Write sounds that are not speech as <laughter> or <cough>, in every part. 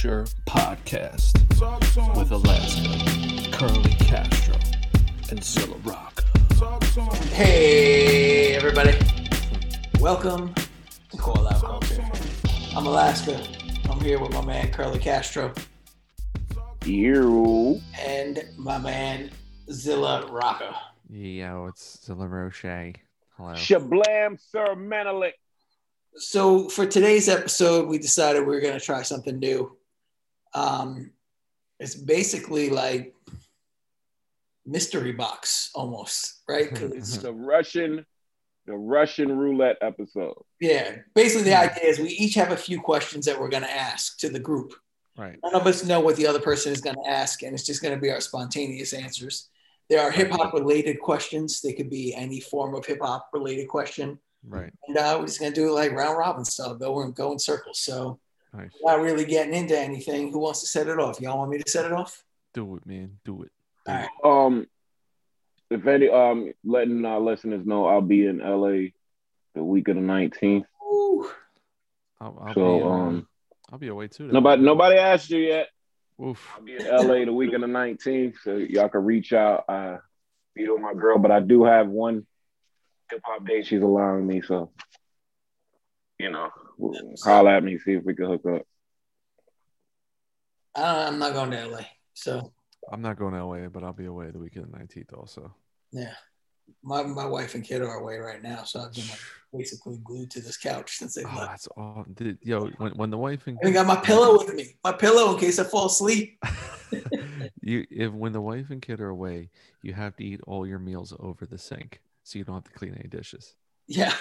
Culture Podcast with Alaska, Curly Castro, and Zilla Rocca. Hey, everybody. Welcome to Call Out Culture. I'm Alaska. I'm here with my man Curly Castro You. and my man Zilla Rocca. Yo, it's Zilla Roche. Hello. Shablam Sir Menelik. So, for today's episode, we decided we are going to try something new. Um, it's basically like mystery box almost, right? <laughs> 'Cause it's- The Russian, the Russian roulette episode. yeah, basically, the idea is we each have a few questions that we're going to ask to the group. Right. None of us know what the other person is going to ask, and it's just going to be our spontaneous answers. There are hip hop related questions. They could be any form of hip hop related question. Right. And uh, we're just going to do it like round robin style, go and go in circles. So, Nice. not really getting into anything. Who wants to set it off? Y'all want me to set it off? Do it, man. Do it. Do All it. Um, if any, um, letting our listeners know, I'll be in LA the week of the nineteenth. Ooh. I'll, I'll So, be, um, um, I'll be away too. Nobody, nobody asked you yet. Oof. I'll be in LA the week of the nineteenth, so y'all can reach out. Uh, be with my girl, but I do have one hip hop date she's allowing me, so you know, holler at me, see if we can hook up. I- I'm not going to LA. So, I'm not going to LA, but I'll be away the weekend of the 19th also. yeah. My, my wife and kid are away right now. So, I've been like, basically glued to this couch <laughs> since they Oh, left. that's all. Dude, yo, when, when the wife and I got my pillow with me. My pillow in case I fall asleep. <laughs> <laughs> you if when the wife and kid are away, you have to eat all your meals over the sink, so you don't have to clean any dishes. Yeah.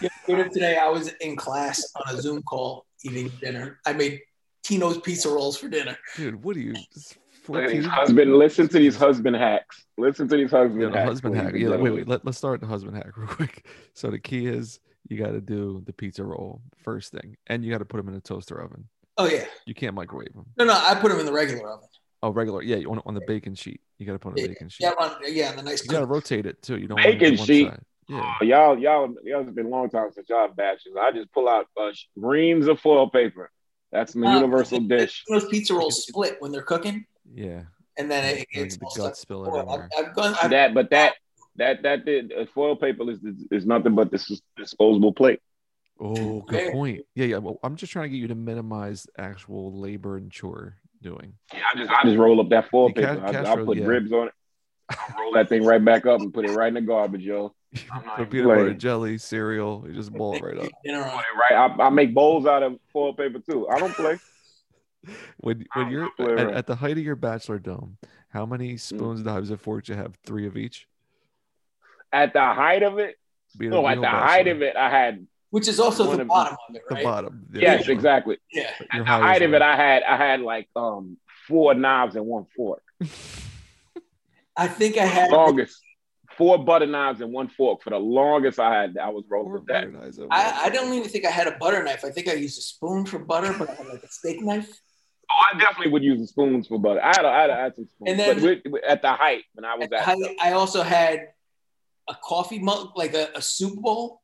Yeah today, I was in class on a Zoom call eating dinner. I made Tino's pizza rolls for dinner. Dude, what are you? just Look at 14? these husband, listen to these husband hacks. Listen to these husband Yeah, the hacks. husband ladies hack. Yeah, wait, wait. Let, let's start the husband hack <laughs> real quick. So the key is you got to do the pizza roll first thing, and you got to put them in a toaster oven. Oh, yeah. You can't microwave them. No, no, I put them in the regular oven. Oh, regular. Yeah, on, on the bacon sheet. You got to put on a Yeah, bacon sheet. yeah, on, yeah, on the nice You got to rotate it too. You don't want to Bacon one sheet? side. Yeah. Oh, y'all, y'all, y'all. It's been a long time since y'all batches. I just pull out uh, reams of foil paper. That's my Uh, universal <laughs> dish. Those pizza rolls split when they're cooking, Yeah. and then it, Like it's the all guts spill Oh, everywhere. I've, I've gone. I've, That, but that, <laughs> that, that did uh, foil paper is is nothing but this disposable plate. Oh, Okay. good point. Yeah, yeah. Well, I'm just trying to get you to minimize actual labor and chore doing. Yeah, I just, I just roll up that foil The ca- paper. I, Castro, I put yeah. ribs on it. I roll that thing right back up and put it right in the garbage, yo. I'm not peanut butter, jelly, cereal. You just ball it right up. <laughs> dinner Put on. it right. I, I make bowls out of foil paper too. I don't play. <laughs> When when you're play at, right. at the height of your bachelor dome, how many spoons, knives, and forks you have? Three of each. At the height of it, Being no, at real the height of it, I had Which is also the of- bottom of it, the bottom. Yeah, yes, yeah. exactly. Yeah. Your At the height of it. I had I had like um four knives and one fork. I think I had. Longest four butter knives and one fork for the longest I had. I was rolling Four with that. knives I, I don't even think I had a butter knife. I think I used a spoon for butter, but I had like a steak knife. Oh, I definitely would use the spoons for butter. I had, I had, I had some spoons, And then- but with, with- at the height when I was at, I, I also had a coffee mug, like a, a soup bowl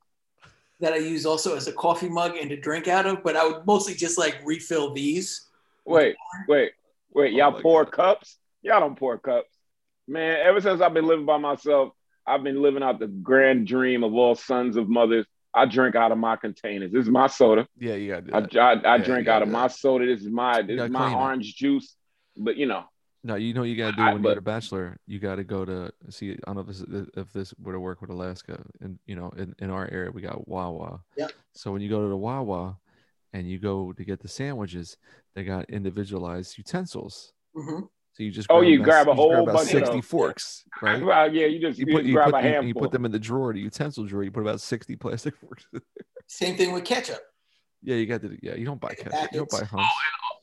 that I use also as a coffee mug and to drink out of, but I would mostly just like refill these. wait, wait, wait, Oh y'all my pour God. cups? Y'all don't pour cups, man. Ever since I've been living by myself, I've been living out the grand dream of all sons of mothers. I drink out of my containers. This is my soda. Yeah, you gotta do I, that. I, I Yeah, drink out of my soda. This is my this is my clean it. orange juice. But you know, No, you know you gotta do I- when but- you're a bachelor. You gotta go to see. I don't know if this if this were to work with Alaska, and you know, in, in our area we got Wawa. Yep. So when you go to the Wawa, and you go to get the sandwiches, they got individualized utensils. hmm So you just Oh, you about- grab a just whole about bunch of sixty those. forks, right? well, yeah, you just You you, put just you grab put a you, handful. you put them in the drawer, the utensil drawer. You put about sixty plastic <laughs> forks. Same thing with ketchup. yeah, you got to. Yeah, you don't buy ketchup. You don't buy Packets. humps.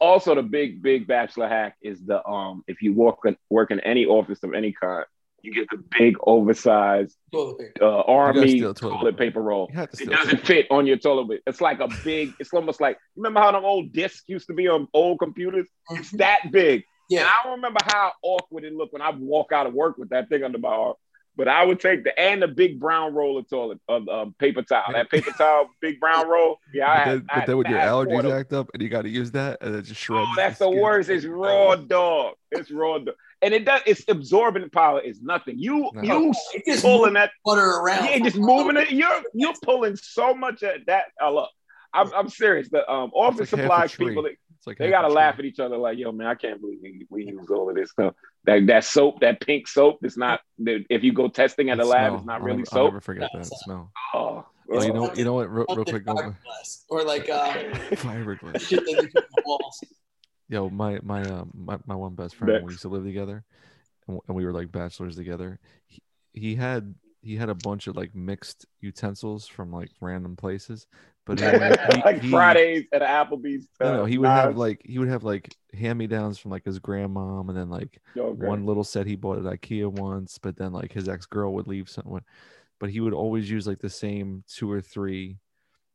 also the big big bachelor hack is the um if you work in, work in any office of any kind you get the big oversized Toilet paper. uh, army toilet toilet paper. paper roll You it doesn't toilet fit on your toilet paper. it's like a big it's almost like remember how them old discs used to be on old computers it's Mhm. that big Yeah. and i don't remember how awkward it looked when i walk out of work with that thing under my arm But I would take the and the big brown roll of toilet of um, paper towel. That paper towel, big brown roll. Yeah, I But had, then, I but had then when your mad four of allergies them. act up and you got to use that, and it just shreds. Oh, that's the skin. worst. It's raw dog. It's raw dog. And it does. It's absorbent power. is nothing. You No. you It just pulling that. butter around. Yeah, just moving it. You're you're pulling so much of that. I love. I'm, I'm serious. The um, office like half supplies people. They, It's like they gotta laugh tree. at each other like, "Yo, man, I can't believe we, we use all of this stuff." That that soap, that pink soap, it's not. If you go testing at That the lab, it's not I'll really never, I'll soap. never forget that smell. Oh, Oh, you know, you know what? Real, real Something quick, no, fiberglass. or like uh, <laughs> fiberglass. shit that you put in the walls. Yo, my my um my, my one best friend, we used to live together, and, and we were like bachelors together. He, he had he had a bunch of like mixed utensils from like random places, but he, he- <laughs> like he- Fridays at Applebee's. No, no, uh, he would have like he would have like hand me downs from like his grandmom, and then like Okay. one little set he bought at IKEA once, but then like his ex girl would leave someone, but he would always use like the same two or three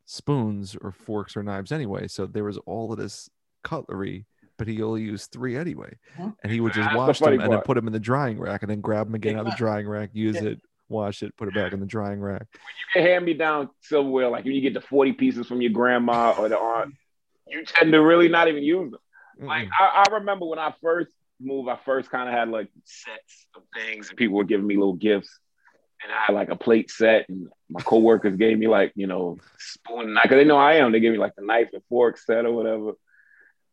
spoons or forks or knives anyway. So there was all of this cutlery, but he only used three anyway, and he would just That's the wash them funny and then put them in the drying rack, and then grab them again out of the <laughs> drying rack, use Yeah. it, wash it, put it back in the drying rack. When you can hand me down silverware, like when you get the 40 pieces from your grandma or the aunt, you tend to really not even use them. Like. I, I remember when I first moved, I first kind of had like sets of things, and people were giving me little gifts. And I had like a plate set, and my coworkers gave me like you know spoon, because they know I am. They gave me like the knife and fork set or whatever.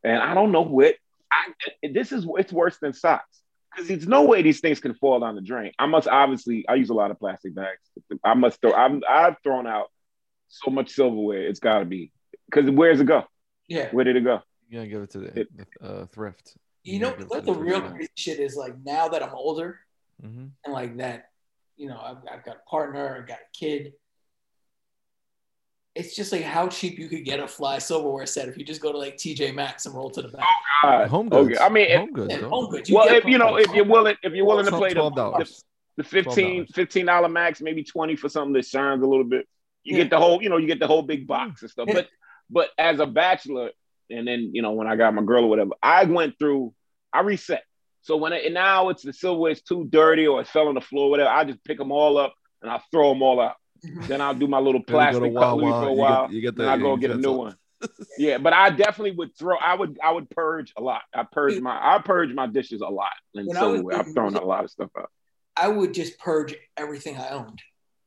And I don't know what I. This is it's worse than socks because there's no way these things can fall down the drain. I must obviously I use a lot of plastic bags. I must throw. I'm, I've thrown out so much silverware. It's got to be because where's it go? Yeah. Where did it go? You gotta give it to the, It- the uh, thrift. You know gotta give it what to the real crazy shit is like now that I'm older Mhm. and like that, you know, I've, I've got a partner, I've got a kid. It's just like how cheap you could get a fly silverware set if you just go to like TJ Maxx and roll to the back. Oh, God. Home oh, goods. Okay. I mean, if, home goods. Yeah, home goods. You well, if you know, if you're willing, if you're willing to play the, twelve dollars. the 15 15 dollar max, maybe 20 for something that shines a little bit. You Yeah. get the whole, you know, you get the whole big box and stuff. But but as a bachelor, and then you know, when I got my girl or whatever, I went through, I reset. So when it, and now it's the silverware is too dirty or it fell on the floor, whatever, I just pick them all up and I throw them all out. Mm-hmm. Then I'll do my little Then you go to plastic cutlery Wawa, for a you get- while. you get then the I go get a new utensil. one. <laughs> yeah, but I definitely would throw. I would. I would purge a lot. I purge my. I purge my dishes a lot. And When I was silverware. I've thrown a lot of stuff out. I would just purge everything I owned.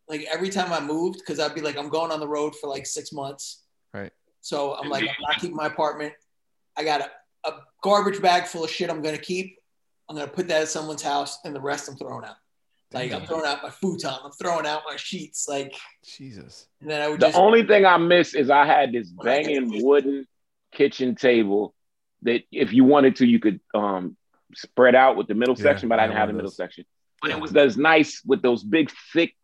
Like every time I moved, because I'd be like, I'm going on the road for like six months. Right. So I'm like, I'm not keeping my apartment. I got a, a garbage bag full of shit I'm gonna keep. I'm gonna put that at someone's house, and the rest I'm throwing out. Like I'm throwing out my futon, I'm throwing out my sheets, like, Jesus. and then I would The just only thing I miss is I had this When I get banging wooden kitchen table that if you wanted to, you could um spread out with the middle Yeah, section, but I I didn't have the of middle section. But Yeah. it was those nice with those big thick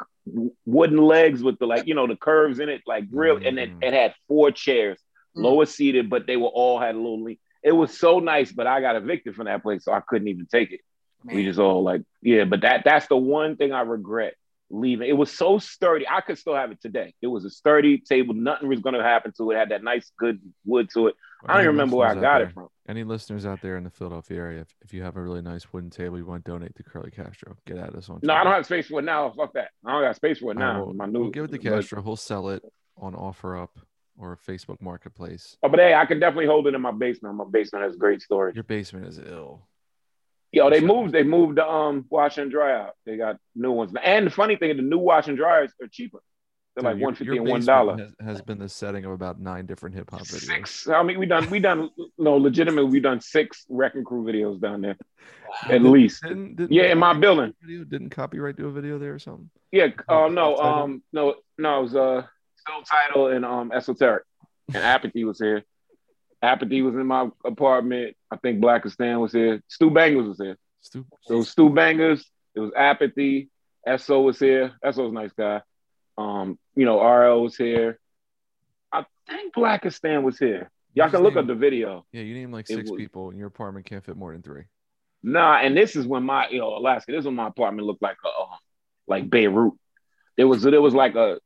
wooden legs with the like you know the curves in it, like real, and it, Mhm. it had four chairs, Mm. lower seated, but they were all had a little. le- It was so nice, but I got evicted from that place, so I couldn't even take it. We just all like, yeah, but that that's the one thing I regret leaving. It was so sturdy. I could still have it today. It was a sturdy table. Nothing was going to happen to it. it. Had that nice, good wood to it. I don't even remember where I got there- it from. Any listeners out there in the Philadelphia area, if, if you have a really nice wooden table you want to donate to Curly Castro, get at us on. No, I don't have space for it now. Fuck that. I don't got space for it now. well, My new. we'll give it to but- Castro. He'll sell it on OfferUp or Facebook Marketplace. Oh, but hey, I can definitely hold it in my basement. My basement has great storage. Your basement is ill. Yo, they moved. They moved the um wash and dry out. They got new ones. And the funny thing, is the new wash and dryers are cheaper. They're Dude, like one fifty and one. Has, has been the setting of about nine different hip hop videos. Six. I mean, we done. We done. No, legitimately, we done six wrecking crew videos down there <sighs> at least. Didn't, didn't Yeah, in my building. Video, didn't Copywrite do a video there or something? Yeah. Oh, Uh, no. Um. No. No. It was uh. Celph Titled and um esoteric, and apathy was here. Apathy was in my apartment. I think Blacastan was here. Stu Bangas was here. Stu- So Stu Bangas. It was apathy. So was here. So's a nice guy. Um. You know, RL was here. I think Blacastan was here. Y'all What's can look name? up the video. Yeah, you named like six was- people, and your apartment can't fit more than three. Nah, and this is when my you know Alaska. This is when my apartment looked like a um, like Beirut. There was there was like a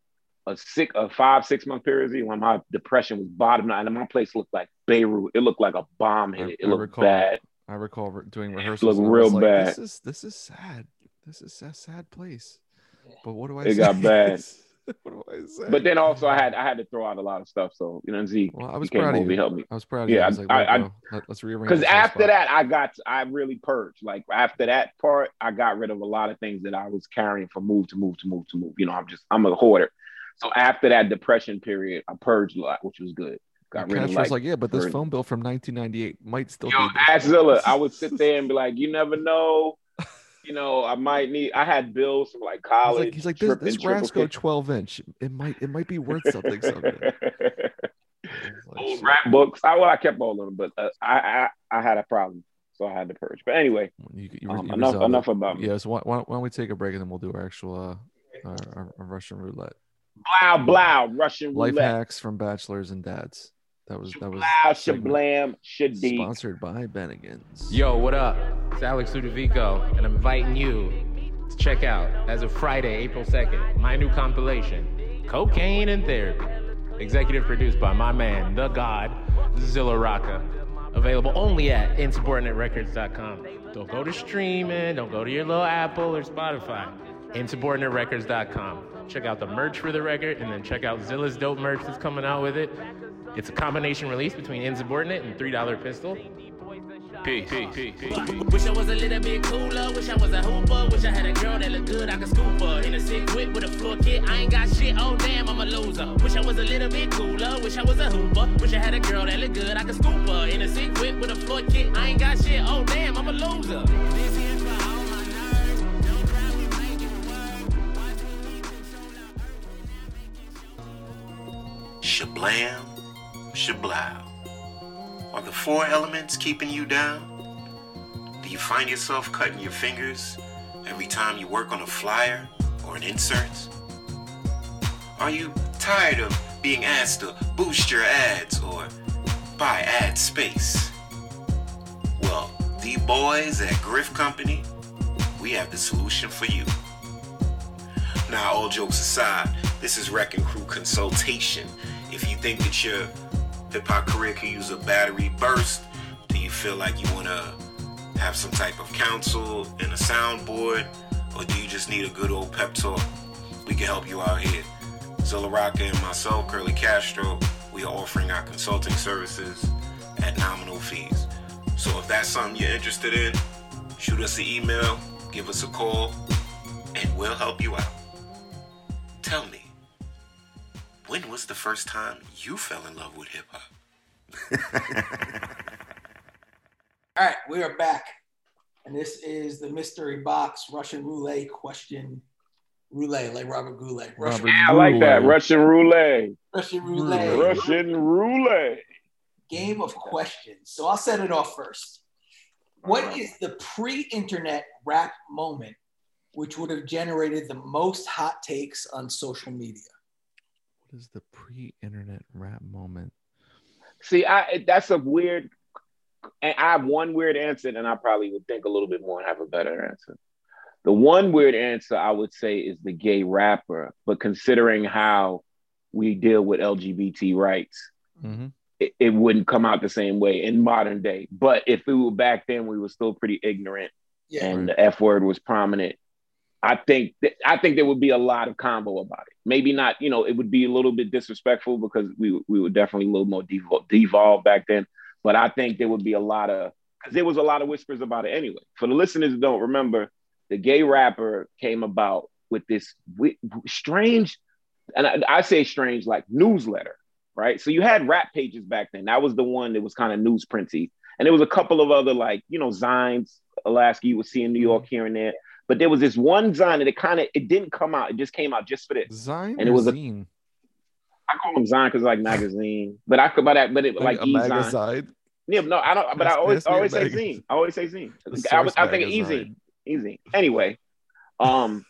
a six a five six month period when my depression was bottom out, and my place looked like Beirut. It looked like a bomb hit. I- It I looked recall- bad. I recall re- doing rehearsals. Looked and I was real like, bad. This is this is sad. this is a sad place. But what do I It say? got bad. <laughs> what do I say? But then also I had I had to throw out a lot of stuff. So you know, Zeke well, I was came proud of over, he you. helped me. I was proud of Yeah, you. I was like, I- "Look, I- bro, let, us rearrange. Because this whole after spot." that, I got I really purged. Like after that part, I got rid of a lot of things that I was carrying from move to move to move to move. You know, I'm just I'm a hoarder. So after that depression period, I purged a lot, which was good. Got rid of like, was like, yeah, but this phone bill from 1998 might still yo, be. this. Azilla, I would sit <laughs> there and be like, you never know. You know, I might need. I had bills from like He's college. like, he's like this, this Rasco 12 inch. It might it might be worth something someday. <laughs> Like, Old rap books. I well, I kept all of them, but uh, I, I I had a problem, so I had to purge. But anyway, You, you, um, you enough enough it. about me. Yeah, so why, why, don't, we take a break and then we'll do our actual uh, our, our Russian roulette. Blow, blow, Russian Life roulette. hacks from bachelors and dads. That was that was Blow, segment shablam, shadi. sponsored by Bennigan's. Yo, what up? It's Alex Ludovico, and I'm inviting you to check out, as of Friday, April 2nd, my new compilation, Cocaine and Therapy. Executive produced by my man, the God, Zilla Rocca. Available only at insubordinaterecords.com. Don't go to streaming, don't go to your little Apple or Spotify. Insubordinaterecords.com. Check out the merch for the record, and then check out Zilla's dope merch that's coming out with it. It's a combination release between Insubordinate and $3 Pistol. Peace. Peace. Peace. Peace. Wish I was a little bit cooler. Wish I was a hooper. Wish I had a girl that looked good. I could scoop her in a sick whip with a floor kit. I ain't got shit. Oh damn, I'm a loser. Wish I was a little bit cooler. Wish I was a hooper. Wish I had a girl that looked good. I could scoop her in a sick whip with a floor kit. I ain't got shit. Oh damn, I'm a loser. Shablam, shablow. Are the four elements keeping you down? Do you find yourself cutting your fingers every time you work on a flyer or an insert? Are you tired of being asked to boost your ads or buy ad space? Well, the boys at Griff Company, we have the solution for you. Now, all jokes aside, this is Wrecking Crew consultation. If you think that your hip hop career can use a battery burst, do you feel like you want to have some type of counsel and a soundboard, or do you just need a good old pep talk? We can help you out here. Zilla Rocca and myself, Curly Castro, we are offering our consulting services at nominal fees. So if that's something you're interested in, shoot us an email, give us a call, and we'll help you out. Tell me, when was the first time you fell in love with hip hop? <laughs> All right, we are back. And this is the mystery box Russian roulette question. Roulette, like Robert Goulet. Russian, Robert I like that Russian roulette. Russian roulette. Russian roulette. Game of questions. So I'll set it off first. What is the pre-internet rap moment which would have generated the most hot takes on social media? What is the pre-internet rap moment? See, I that's a weird. And I have one weird answer, and I probably would think a little bit more and have a better answer. The one weird answer I would say is the gay rapper, but considering how we deal with LGBT rights, Mm-hmm. it, it wouldn't come out the same way in modern day. But if we were back then, we were still pretty ignorant, Yeah. and the F word was prominent. I think that, I think there would be a lot of combo about it. Maybe not, you know, it would be a little bit disrespectful because we we were definitely a little more devol- devolved back then. But I think there would be a lot of because there was a lot of whispers about it anyway. For the listeners who don't remember, the gay rapper came about with this wi- strange, and I, I say strange like newsletter, right? So you had rap pages back then. That was the one that was kind of newsprinty, and there was a couple of other like you know Zines, Alaska you would see in New York mm-hmm. here and there. But there was this one Zine that it kind of it didn't come out. It just came out just for this. Zine And it was a- zine? I call them Zine because like magazine, but I could by that, but it like, a e Zine. magazine. Yeah, no, I don't. But I always has to be a always say magazine. zine. I always say zine. I was Source I think easy, easy. Anyway, um,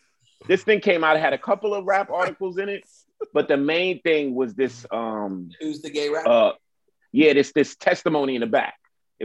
this thing came out. It had a couple of rap <laughs> articles in it, but the main thing was this. Um, Who's the gay rapper? uh, yeah, this this testimony in the back.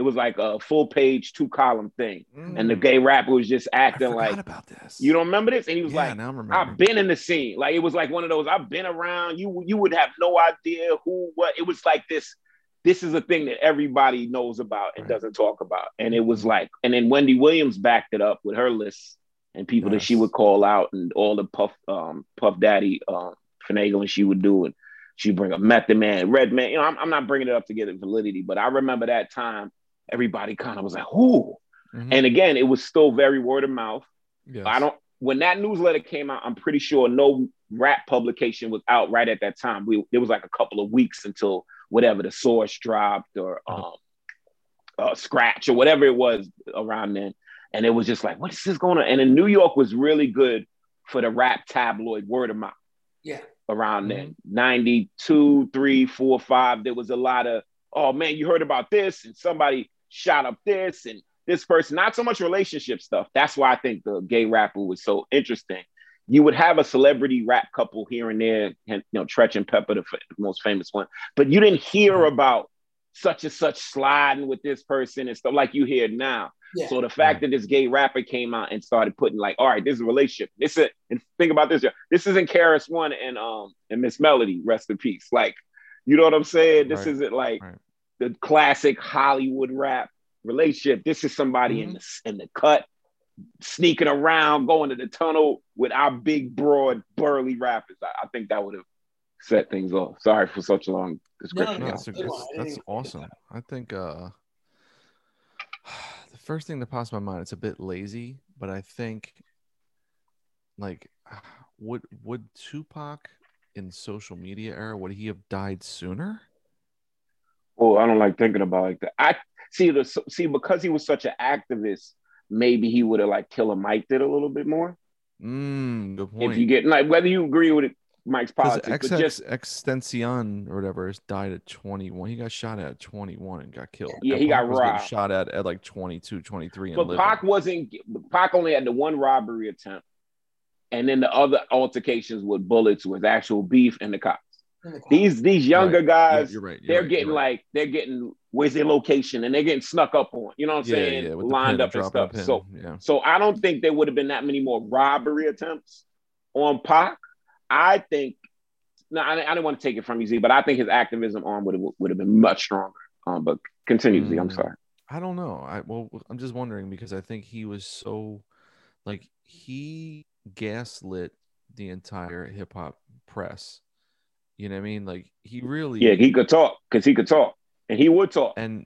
It was like a full page, two column thing, and the gay rapper was just Mm. Acting like, about this. you don't remember this, and he was yeah, like, I've been in the scene. Like it was like one of those. I've been around. You you would have no idea who what. It was like this. This is a thing that everybody knows about and Right. doesn't talk about. And it was like, and then Wendy Williams backed it up with her list and people that she would call out and all the Puff um, Puff Daddy um, finagling she would do and she'd bring up Method Man, Red Man. You know, I'm, I'm not bringing it up to get it validity, but I remember that time everybody kind of was like, "Who?" Mhm. And again, it was still very word of mouth. Yes. I don't. When that newsletter came out, I'm pretty sure no rap publication was out right at that time. We there was like a couple of weeks until whatever the source dropped or um, uh, scratch or whatever it was around then, and it was just like, what is this going on? And in New York was really good for the rap tabloid word of mouth. Yeah. Around then, 92, 3, 4, 5, there was a lot of, oh man, you heard about this, and somebody shot up this, and this person, not so much relationship stuff. That's why I think the gay rapper was so interesting. You would have a celebrity rap couple here and there, and you know, Treach and Pepa, the f- most famous one, but you didn't hear about such and such sliding with this person and stuff like you hear now. Yeah. So the fact that this gay rapper came out and started putting like, all right, this is a relationship. This is and think about this. This isn't KRS-One and um and Miss Melodie, rest in peace. Like, you know what I'm saying? This Right. isn't like Right. The classic Hollywood rap relationship. This is somebody in the in the cut, sneaking around, going to the tunnel with our big, broad, burly rappers. I, I think that would have set things off. Sorry for such a long description. No, Yeah, that's, a, that's, one. I didn't that's even think of awesome. I think uh, <sighs> the first thing that pops in my mind, it's a bit lazy, but I think like <sighs> would would Tupac in social media era would he have died sooner? Oh, I don't like thinking about it like that. I see the see because he was such an activist. Maybe he would have like Killer Mike did a little bit more. Mm, good point. If you get like whether you agree with it, Mike's politics, but just XXXTentacion or whatever died at 21. He got shot at 21 and got killed. Yeah, And he got Pac robbed. Shot at at like 22, 23. And but. Pac wasn't. Pac only had the one robbery attempt, and then the other altercations with bullets was actual beef and the cops. In the. These these younger Right. Yeah, guys, you're right. you're they're right, getting you're right. like they're getting where's their location and they're getting snuck up on. You know what I'm yeah, saying? yeah, Lined up and stuff. So yeah. so I don't think there would have been that many more robbery attempts on Pac. I think no, I, I didn't want to take it from you, Z, but I think his activism arm would have would have been much stronger. Um, but continue, Z. I'm Mm. sorry. I don't know. I well, I'm just wondering because I think he was so, like, he gaslit the entire hip hop press. You know what I mean? Like, he really Yeah, he could talk because he could talk and he would talk. and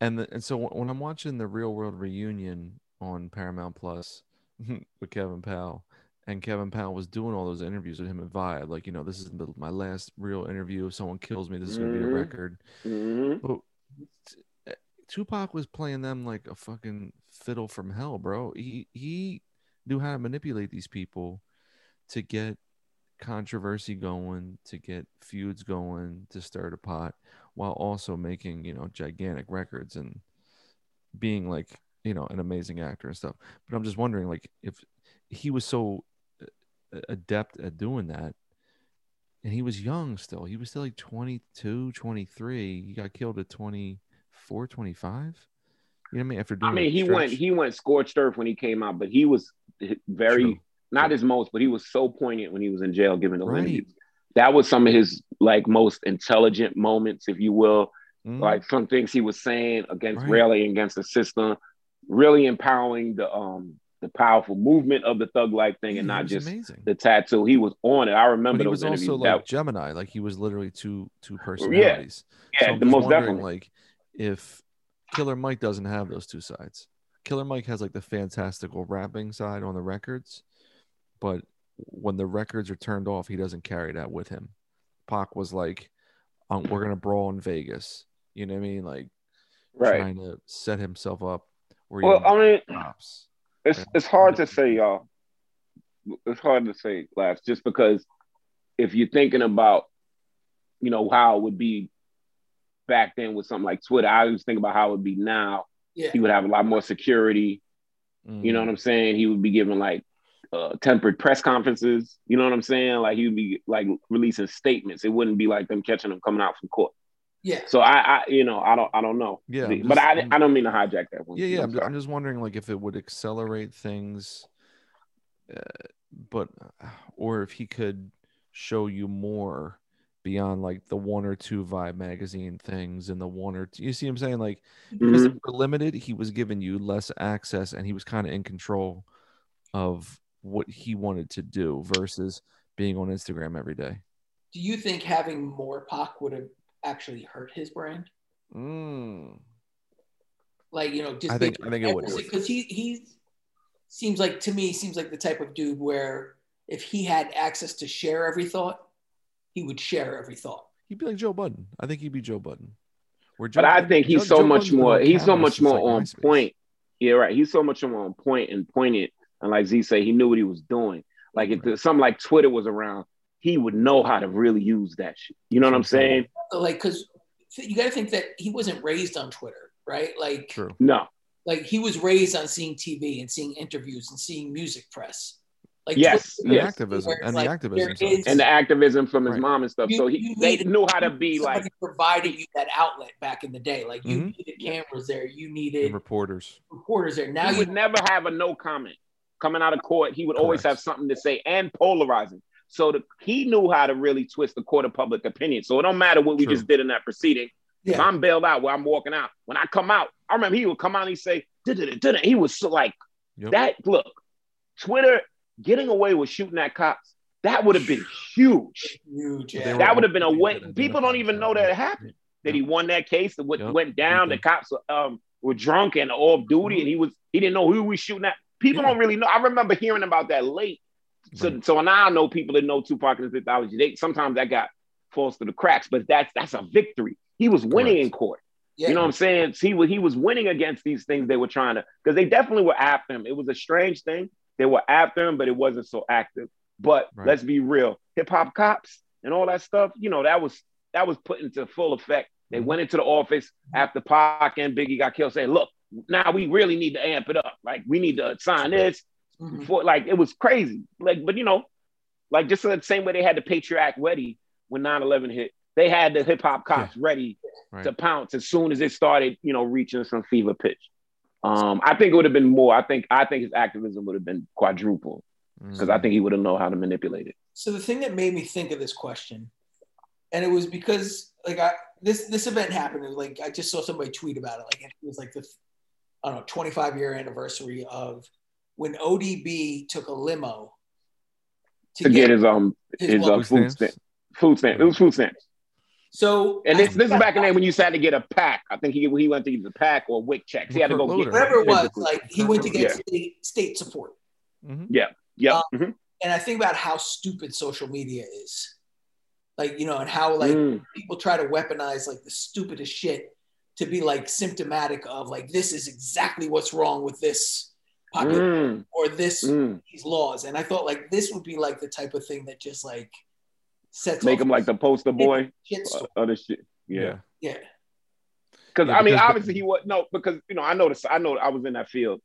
and the, and so when I'm watching the Real World reunion on Paramount Plus <laughs> with Kevin Powell, and Kevin Powell was doing all those interviews with him and Vibe, like you know, this is my last real interview. If someone kills me, this is gonna be a Mhm. record. Mhm. But Tupac was playing them like a fucking fiddle from hell, bro. He he knew how to manipulate these people to get controversy going, to get feuds going, to stir the pot, while also making you know gigantic records and being like you know an amazing actor and stuff. But I'm just wondering, like, if he was so uh, adept at doing that and he was young still he was still like 22 23 he got killed at 24 25 you know what i mean after doing I mean, a he went he went scorched earth when he came out, but he was very True. Not his most, but he was so poignant when he was in jail giving those Right. interviews. That was some of his like most intelligent moments, if you will. Mhm. Like some things he was saying against Right. railing against the system, really empowering the um the powerful movement of the thug life thing Yeah, and not just amazing the tattoo. He was on it. I remember but he was interviews. also That- like gemini like he was literally two two personalities yeah, so I'm the most definitely. like if killer mike doesn't have those two sides killer mike has like the fantastical rapping side on the records but when the records are turned off he doesn't carry that with him Pac was like um, we're gonna brawl in vegas you know what i mean like right. trying to set himself up where Well, he I mean, cops. it's Yeah. it's hard to say, y'all. It's hard to say, Laughs, just because if you're thinking about, you know, how it would be back then with something like Twitter, I always think about how it would be now. Yeah. He would have a lot more security. You know what I'm saying? He would be given like uh, tempered press conferences. You know what I'm saying? Like he would be like releasing statements. It wouldn't be like them catching him coming out from court. Yeah. So I, I you know, I don't, I don't know. Yeah, I'm but just- I, I'm- I don't mean to hijack that one. Yeah, yeah. I'm I'm, just wondering, like, if it would accelerate things, uh, but or if he could show you more beyond like the one or two Vibe magazine things and the one or two. You see, what I'm saying like because Mhm. they were limited, he was giving you less access, and he was kind of in control of what he wanted to do versus being on Instagram every day. Do you think having more Pac would have actually hurt his brand? Mm. Like you know, just I think- I think it would. because he he seems like to me seems like the type of dude where if he had access to share every thought, he would share every thought. He'd be like Joe Budden. I think he'd be Joe Budden. Where But I think he's Joe- so Joe much Budden's more. He's so much more like, on MySpace. point. Yeah, right. He's so much more on point and pointed. And like Z say, he knew what he was doing. Like if the, something like Twitter was around, he would know how to really use that shit. You know what I'm saying? Like because you got to think that he wasn't raised on Twitter, right? Like True. No. like he was raised on seeing TV and seeing interviews and seeing music press. Like Yes, Twitter And yes. activism. And like, the activism. is- And the activism from his Right. mom and stuff. You- so he you they knew how to be like somebody provided you that outlet back in the day. Like you Mhm. needed cameras there, you And needed reporters. reporters there. Now he you would never have a no comment coming out of court. He would always have something to say and polarizing. So the, he knew how to really twist the court of public opinion. So it don't matter what we True. just did in that proceeding. If. I'm bailed out where I'm walking out, when I come out, I remember he would come out and he'd say, "Da-da-da-da-da." he was so like Yep. that. Look, Twitter getting away with shooting at cops, that would have been huge. huge. Yeah. That would have been a all- way. People don't even know that it happened. That he won that case, that what Yep. went down, the cops um, were drunk and off duty, and he was he didn't know who he was shooting at. People Yeah. don't really know. I remember hearing about that late. So, Right. so now I know people that know Tupac and his mythology. They sometimes that got falls to the cracks, but that's that's a victory. He was winning Correct. in court. yeah. You know what I'm saying? He was he was winning against these things they were trying to because they definitely were after him. It was a strange thing. They were after him, but it wasn't so active. But Right. let's be real, hip hop cops and all that stuff. You know that was that was put into full effect. They Mhm. went into the office after Pac and Biggie got killed, saying, "Look, now we really need to amp it up. Like we need to sign this Mhm. before." Like it was crazy. Like, but you know, like just the same way they had the Patriot Act ready when 9/11 hit. They had the hip hop cops ready Right. to pounce as soon as it started, you know, reaching some fever pitch. Um, I think it would have been more. I think I think his activism would have been quadruple because I Mm. think he would have known how to manipulate it. So the thing that made me think of this question, and it was because like I this this event happened. It was like I just saw somebody tweet about it. Like it was like the I don't know 25 year anniversary of when ODB took a limo To get his um his his uh. Food food stamps? stamp, food stamp. It was food stamps. So And I this this is think back in the day when you <laughs> used to get a pack. I think he he went to either the pack or WIC checks. He had to go get whatever it was, like he went to get Yeah. state, state support. Mhm. yeah. Um, mhm. And I think about how stupid social media is. Like, you know, and how like Mm. people try to weaponize like the stupidest shit to be like symptomatic of like this is exactly what's wrong with this population Mm. or this Mm. these laws. And I thought like this would be like the type of thing that just like sets Make off him like the poster boy shit of the shit. Yeah. Yeah. Because Yeah, I mean, obviously he was no, because you know, I noticed I know I was in that field.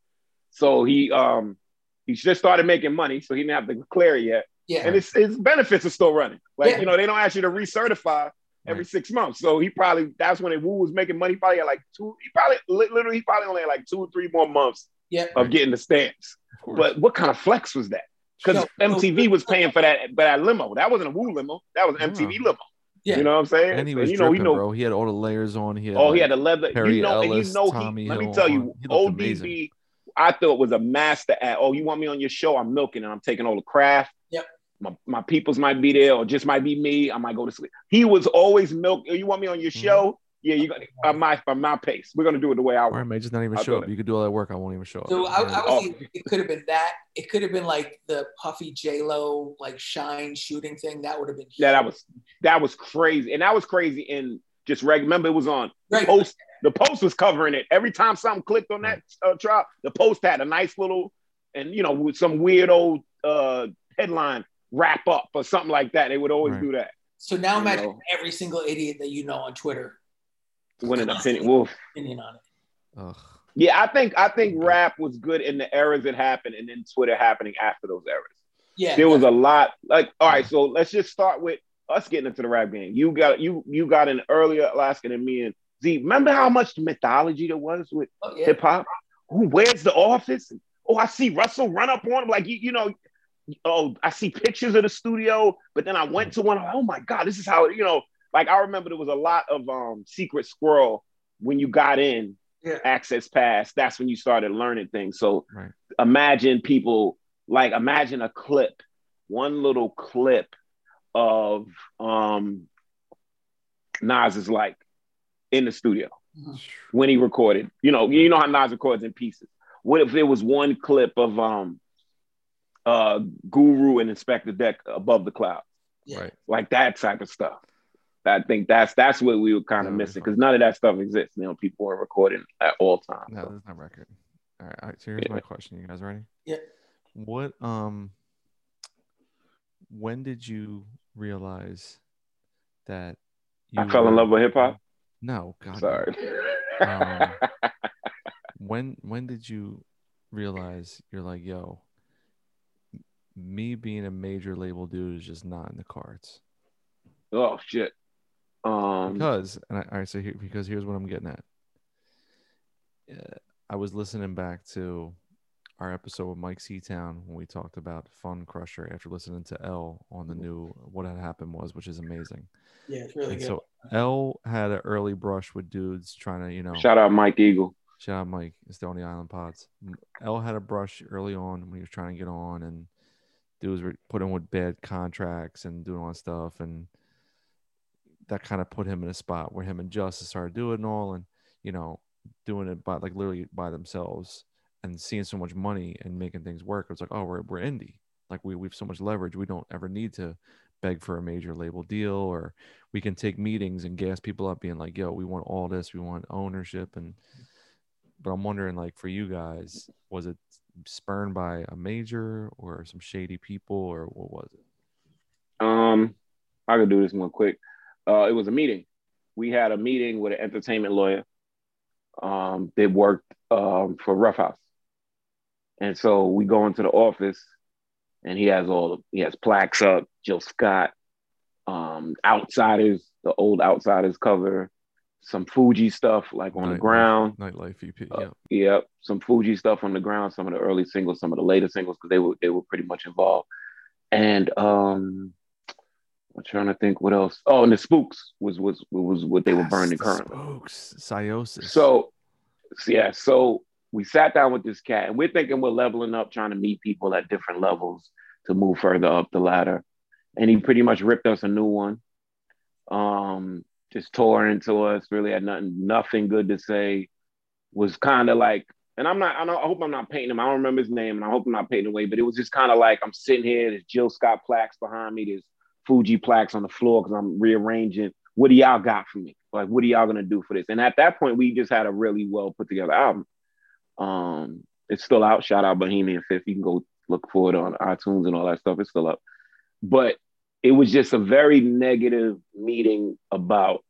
So he um he just started making money, so he didn't have to declare it yet. Yeah. And his, his benefits are still running. Like, Yeah. you know, they don't ask you to recertify every Right. six months. So he probably that's when Wu was making money. Probably had like two, he probably literally he probably only had like two or three more months Yeah. of getting the stamps. Of course. But what kind of flex was that? Because No, no, MTV was paying for that, but that limo. That wasn't a Wu limo. That was MTV Yeah. limo. Yeah. You know what I'm saying? and he So, was you know, dripping, he know, bro. He had all the layers on. He had Oh, he had a leather. Perry you know, Ellis, and you know, Tommy he, let me tell on- you, ODB, amazing. I thought was a master at. Oh, you want me on your show? I'm milking and I'm taking all the craft. Yep. My, my peoples might be there, or just might be me. I might go to sleep. He was always milk. You want me on your show? Yeah, you got on my on my pace. We're gonna do it the way I Or I may just not even I'll show up. it. You could do all that work. I won't even show up. So I, I Yeah. was Oh. it could have been that. It could have been like the puffy J Lo like shine shooting thing. That would have been Yeah, that was that was crazy, and that was crazy. In just reg. Remember, it was on right. post. The post was covering it every time something clicked on that uh, trial. The post had a nice little, and you know, with some weird old uh, headline wrap up or something like that. They would always Right. do that. So now You imagine know. every single idiot that you know on Twitter Win an opinion. Wolf. opinion on it. Ugh. Yeah, I think I think rap was good in the eras that happened, and then Twitter happening after those eras. Yeah. There was a lot. Like, all right, so let's just start with us getting into the rap game. You got you you got an earlier Alaska than me and Z. Remember how much mythology there was with oh, yeah. hip hop? Who where's the office? Oh, I see Russell run up on him like you, you know. Oh, I see pictures of the studio, but then I went to one. Oh my God, this is how you know. Like I remember there was a lot of um secret squirrel when you got in Yeah. access pass. That's when you started learning things. So Right. imagine people like imagine a clip, one little clip of um Nas is like in the studio Mhm. when he recorded. You know, you know how Nas records in pieces. What if there was one clip of um uh Guru and Inspectah Deck above the clouds. Yeah. Right. Like that type of stuff. I think that's that's what we were kind of That would missing because none of that stuff exists. You know, people are recording at all times. No, so. there's no record. All right, all right. So here's Yeah. my question. You guys ready? Yeah. What um when did you realize that you I fell in love with hip hop. No, God. no. Sorry. Um, <laughs> When when did you realize you're like, yo, m- me being a major label dude is just not in the cards? oh shit. Um, because and I, all right so here because here's what i'm getting at uh, i was listening back to our episode with mike seatown when we talked about Funcrusher after listening to El on the new what had happened was which is amazing Yeah, it's really and good. so El had an early brush with dudes trying to you know shout out Mike Eagle. Shout out Mike. It's the only island pods. El had a brush early on when he was trying to get on, and dudes were put in with bad contracts and doing all that stuff, and that kind of put him in a spot where him and Justice started doing all, and you know, doing it by like literally by themselves and seeing so much money and making things work. It was like, oh, we're we're indie. Like we we've so much leverage. We don't ever need to beg for a major label deal, or we can take meetings and gas people up, being like, yo, we want all this, we want ownership and but I'm wondering, like, for you guys, was it spurned by a major or some shady people, or what was it? Um, I could do this one quick. Uh, it was a meeting. We had a meeting with an entertainment lawyer. Um, that worked um, for Ruffhouse, and so we go into the office, and he has all he has plaques up. Jill Scott, um, Outsidaz, the old Outsidaz cover, some Fugees stuff like on the Nightlife- ground. Nightlife EP. Uh, yeah. Yep, some Fugees stuff on the ground, some of the early singles, some of the later singles because they were they were pretty much involved. And um, I'm trying to think what else. Oh, and the Spooks was was was what they were burning the currently. Spooks, Psyosis. So, so yeah, so we sat down with this cat, and we're thinking we're leveling up, trying to meet people at different levels to move further up the ladder. And he pretty much ripped us a new one. Um, just tore into us. Really had nothing, nothing good to say. Was kind of like, and I'm not. I, I hope I'm not painting him. I don't remember his name, and I hope I'm not painting away. But it was just kind of like I'm sitting here. There's Jill Scott plaques behind me. There's Fugees plaques on the floor because I'm rearranging. What do y'all got for me? Like, what are y'all gonna do for this? And at that point, we just had a really well put together album. Um, it's still out. Shout out Bohemian Fifth. You can go look for it on iTunes and all that stuff. It's still up. But it was just a very negative meeting about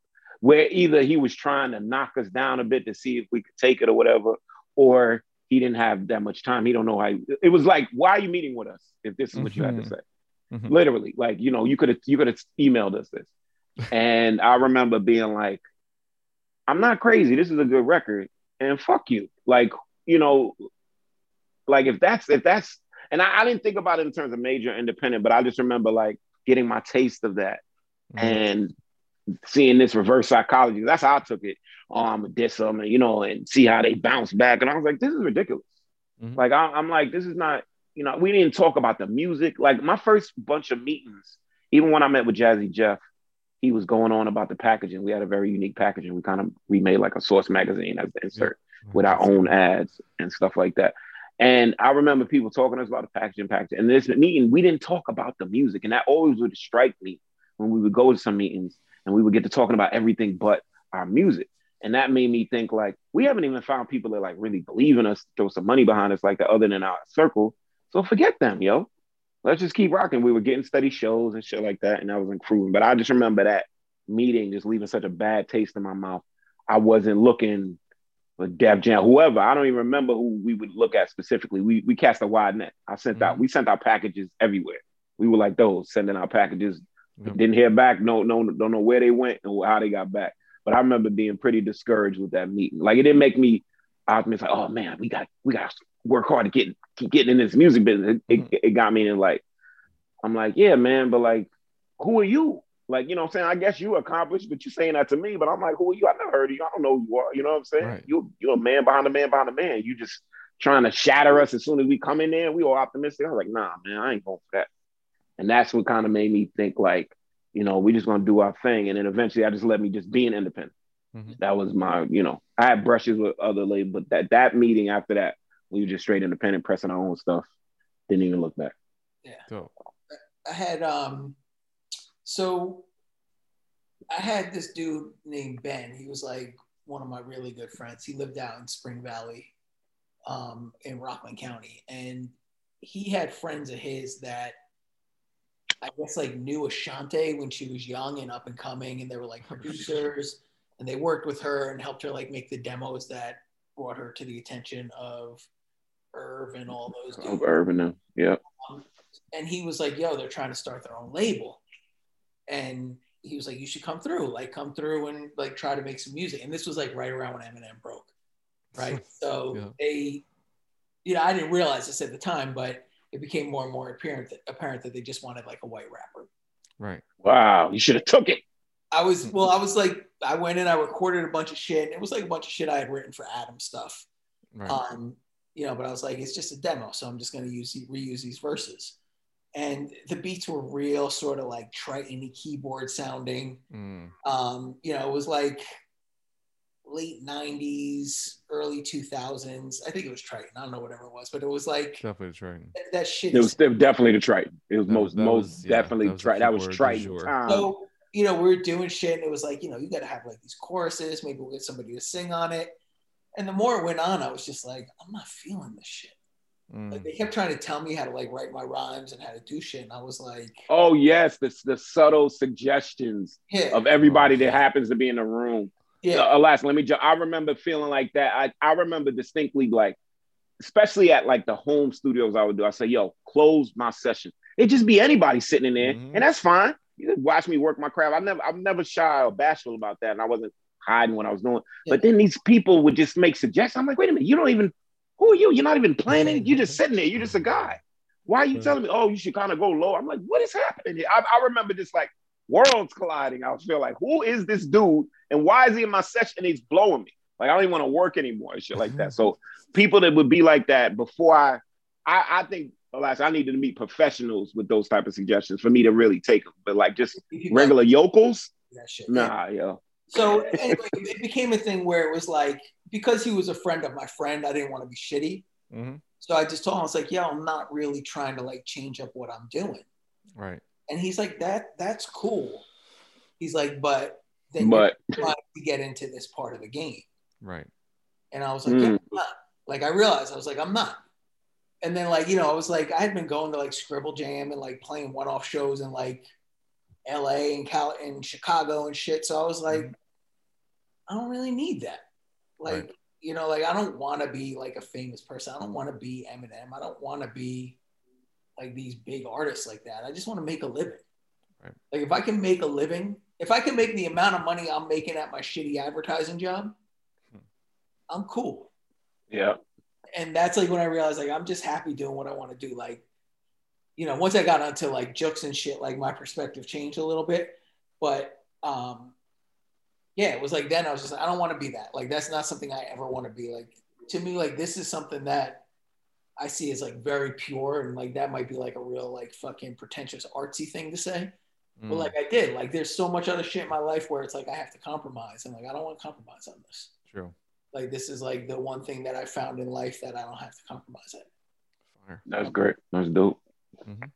where either he was trying to knock us down a bit to see if we could take it or whatever, or he didn't have that much time. He don't know how. it was like, why are you meeting with us if this is what you had to Mhm. say? Mhm. literally like you know you could have you could have emailed us this and i remember being like i'm not crazy this is a good record and fuck you like you know like if that's if that's and I, I didn't think about it in terms of major independent but i just remember like getting my taste of that Mhm. and seeing this reverse psychology. That's how i took it um diss them and you know and see how they bounce back. And i was like this is ridiculous. Mhm. like I, i'm like this is not you know we didn't talk about the music. Like my first bunch of meetings even when i met with jazzy jeff he was going on about the packaging. We had a very unique packaging. We kind of remade like a source magazine as the insert with our own ads and stuff like that. And I remember people talking to us about the packaging, packaging. And this meeting, we didn't talk about the music, and that always would strike me when we would go to some meetings and we would get to talking about everything but our music. And that made me think like we haven't even found people that like really believe in us, throw some money behind us like that, other than our circle. So forget them, yo. Let's just keep rocking. We were getting steady shows and shit like that, and that was improving. But I just remember that meeting just leaving such a bad taste in my mouth. I wasn't looking for Def Jam, whoever. I don't even remember who we would look at specifically. We we cast a wide net. I sent out, mm-hmm. we sent out packages everywhere. We were like those, sending out packages. Yep. Didn't hear back. No, no, don't know where they went or how they got back. But I remember being pretty discouraged with that meeting. Like it didn't make me optimistic. Like, oh man, we got we got to work hard to get keep getting in this music business. It, it, mm. it got me in like, I'm like, yeah, man, but like, who are you? Like, you know what I'm saying? I guess you accomplished, but you're saying that to me, but I'm like, who are you? I never heard of you. I don't know who you are. You know what I'm saying? Right. You you're a man behind a man behind a man. You just trying to shatter us as soon as we come in there. We all optimistic. I was like, nah, man, I ain't going for that. And that's what kind of made me think like, you know, we just gonna do our thing. And then eventually I just let me just be an independent. Mhm. That was my, you know, I had brushes with other labels, but that that meeting after that, we were just straight independent, pressing our own stuff. Didn't even look back. Dope. I had um so I had this dude named Ben. He was like one of my really good friends. He lived out in Spring Valley um in Rockland County and he had friends of his that I guess like knew Ashanti when she was young and up and coming and they were like oh, producers and they worked with her and helped her like make the demos that brought her to the attention of Irv and all those dudes Of Urban, now. yeah. and he was like, "Yo, they're trying to start their own label," and he was like, "You should come through, like, come through and like try to make some music." And this was like right around when Eminem broke, right? <laughs> So Yeah. they, you know, I didn't realize this at the time, but it became more and more apparent that, apparent that they just wanted like a white rapper. Right. Wow, you should have took it. I was well, I was like, I went in, I recorded a bunch of shit. It was like a bunch of shit I had written for Adam stuff. Right. Um, you know, but I was like, it's just a demo, so I'm just gonna use reuse these verses. And the beats were real, sort of like Triton keyboard sounding. Mm. Um, you know, it was like late 90s, early 2000s. I think it was Triton. I don't know whatever it was, but it was like Definitely Triton. that, that shit. It is- was definitely the Triton. It was That most that most was- yeah, definitely that was the Triton. That was Triton jour. time. So, you know, we were doing shit and it was like, you know, you got to have like these choruses. Maybe we'll get somebody to sing on it. And the more it went on, I was just like, I'm not feeling this shit. Mm. Like they kept trying to tell me how to like write my rhymes and how to do shit. And I was like, oh yes, the the subtle suggestions yeah, of everybody that happens to be in the room. Yeah, Uh, alas, let me. Ju- I remember feeling like that. I I remember distinctly like, especially at like the home studios I would do. I say, yo, close my session. It just be anybody sitting in there, Mhm. and that's fine. You just watch me work my craft. I never, I'm never shy or bashful about that, and I wasn't hiding what I was doing. But then these people would just make suggestions. I'm like, wait a minute, you don't even. Who are you? You're not even planning. You're just sitting there. You're just a guy. Why are you telling me? Oh, you should kind of go low. I'm like, what is happening here? I, I remember just like worlds colliding. I was feel like, who is this dude, and why is he in my session? And he's blowing me. Like I don't even want to work anymore and shit like that. So people that would be like that before I, I, I think. Alas, I needed to meet professionals with those type of suggestions for me to really take them. But like just regular yokels, that shit. nah, yo. So anyway, it became a thing where it was like because he was a friend of my friend, I didn't want to be shitty. Mhm. So I just told him I was like, "Yo, I'm not really trying to like change up what I'm doing." Right. And he's like, "That that's cool." He's like, "But then But you're to get into this part of the game." Right. And I was like, Mm. yeah, I'm not. Like I realized I was like, I'm not. And then like, you know, I was like, I had been going to like Scribble Jam and like playing one-off shows in like LA and Cal and Chicago and shit. So I was like, I don't really need that. Like, Right. you know, like I don't want to be like a famous person. I don't want to be Eminem. I don't want to be like these big artists like that. I just want to make a living. Right. Like if I can make a living, if I can make the amount of money I'm making at my shitty advertising job, I'm cool. yeah, And that's like when I realized like I'm just happy doing what I want to do. Like, you know, once I got onto like jokes and shit, like my perspective changed a little bit. But um yeah, it was like then I was just like, I don't want to be that. Like that's not something I ever want to be. Like to me, like this is something that I see as like very pure and like that might be like a real like fucking pretentious artsy thing to say. But Mm. like I did, like there's so much other shit in my life where it's like I have to compromise and like I don't want to compromise on this. True. Like this is like the one thing that I found in life that I don't have to compromise at. Fire. that's great. That's dope. Mhm.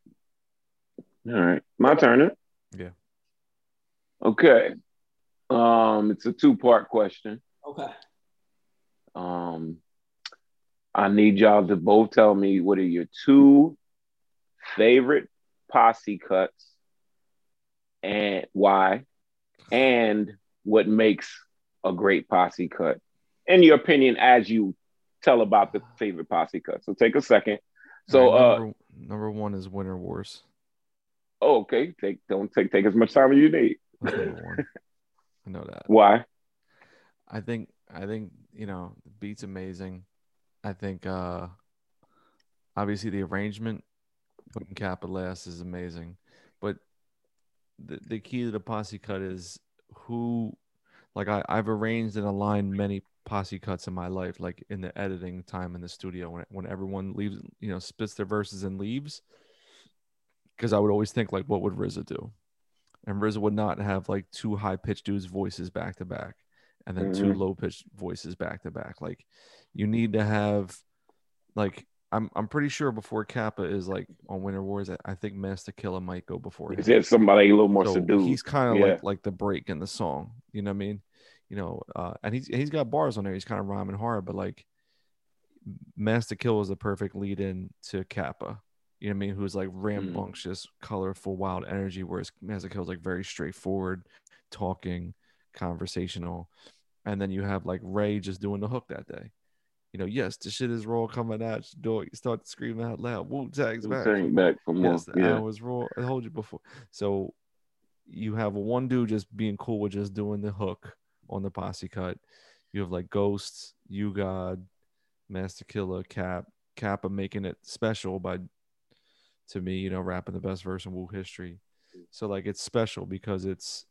All right, my turn. Huh? Yeah. Okay. Um, it's a two-part question. Okay. Um, I need y'all to both tell me what are your two favorite posse cuts and why, and what makes a great posse cut, in your opinion, as you tell about the favorite posse cut. So take a second. So, right, uh, number, number one is Winter Warz. oh, okay, take don't take take as much time as you need. That's number <laughs> one. I know that. Why? I think I think you know the beat's amazing. I think uh obviously the arrangement putting capital S is amazing, but the the key to the posse cut is who like I, I've arranged and aligned many posse cuts in my life, like in the editing time in the studio when when everyone leaves, you know, spits their verses and leaves. Because I would always think like, what would RZA do? And RZA would not have like two high pitched dudes' voices back to back, and then two Mhm. low pitched voices back to back. Like, you need to have, like, I'm I'm pretty sure before Kappa is like on Winter Warz, I, I think Masta Killa might go before him. Is somebody a little more So subdued? He's kind of Yeah. like like the break in the song. You know what I mean? You know, uh, and he's he's got bars on there. He's kind of rhyming hard, but like Master Kill is the perfect lead in to Kappa. You know what I mean? Who's like Mm. rambunctious, colorful, wild energy, whereas Master Kill is like very straightforward, talking, conversational. And then you have like Ray just doing the hook that day. You know, yes, the shit is raw coming out. Do it. You start screaming out loud. Wu Tang's back. Back for more. Yes, the yeah. hours raw. I told you before. So you have one dude just being cool with just doing the hook on the posse cut. You have like Ghosts, You God, Masta Killa, Cap, Kappa making it special by to me, you know, rapping the best verse in Wu history. So like it's special because it's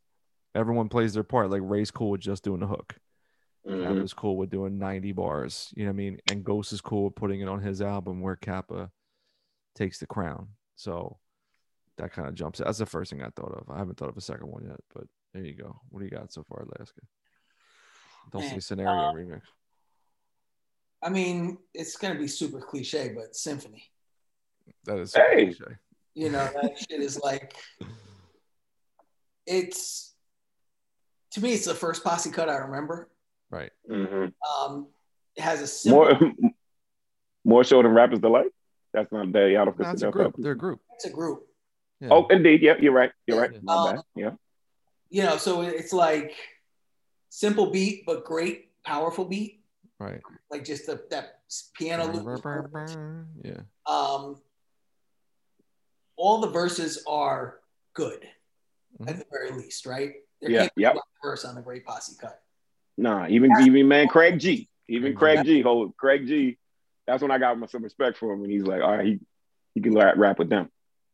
everyone plays their part. Like Ray's cool with just doing the hook. Mhm. Kappa's cool with doing 90 bars. You know what I mean? And Ghost is cool with putting it on his album where Kappa takes the crown. So that kind of jumps. That's the first thing I thought of. I haven't thought of a second one yet, but there you go. What do you got so far, Alaska? Don't say Man, scenario uh, remix. I mean, it's gonna be super cliche, but symphony. That is Hey! cliche. You know, that <laughs> shit is like it's to me, it's the first posse cut I remember. Right. Mhm. Um, it has a simple, More, <laughs> more so than Rappers Delight. That's not that. Y'all don't No, it's a group. that. They're a group. it's a group. Yeah. Oh, indeed. Yeah, you're right. You're right. Yeah. My Um, bad. Yeah. You know, so it's like simple beat, but great, powerful beat. right. Like just the, that piano loop. Yeah. Um, all the verses are good, Mhm. at the very least, right? There Yeah, can't yep. a verse on the Great Posse Cut. Nah, even even man, Craig G. Even Craig Craig G. Hold Craig G. That's when I got some respect for him, and he's like, all right, he, he can rap, rap with them.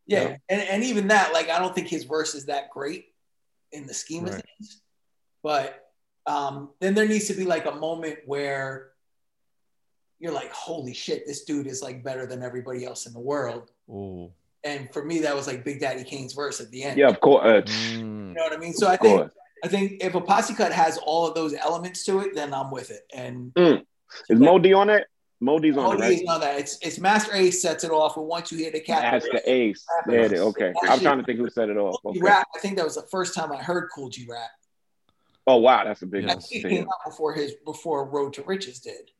Yeah, Yeah. and and even that, like, I don't think his verse is that great in the scheme of things. But um, then there needs to be like a moment where you're like, holy shit, this dude is like better than everybody else in the world. Oh. And for me, that was like Big Daddy Kane's verse at the end. Yeah, of course. Uh, Mm. Know what I mean? So I think. I think if a posse cut has all of those elements to it, then I'm with it. And Is Modi on that? Modi's on oh, it, he right? is on that. It's it's Masta Ace sets it off, but once you hear the cat, That's the ace. There it is. Okay. I'm trying to think who set it off. Kool G Okay. rap. I think that was the first time I heard Kool G Rap. Oh wow, that's a big I Yes. one. think it came out before his before Road to Riches did.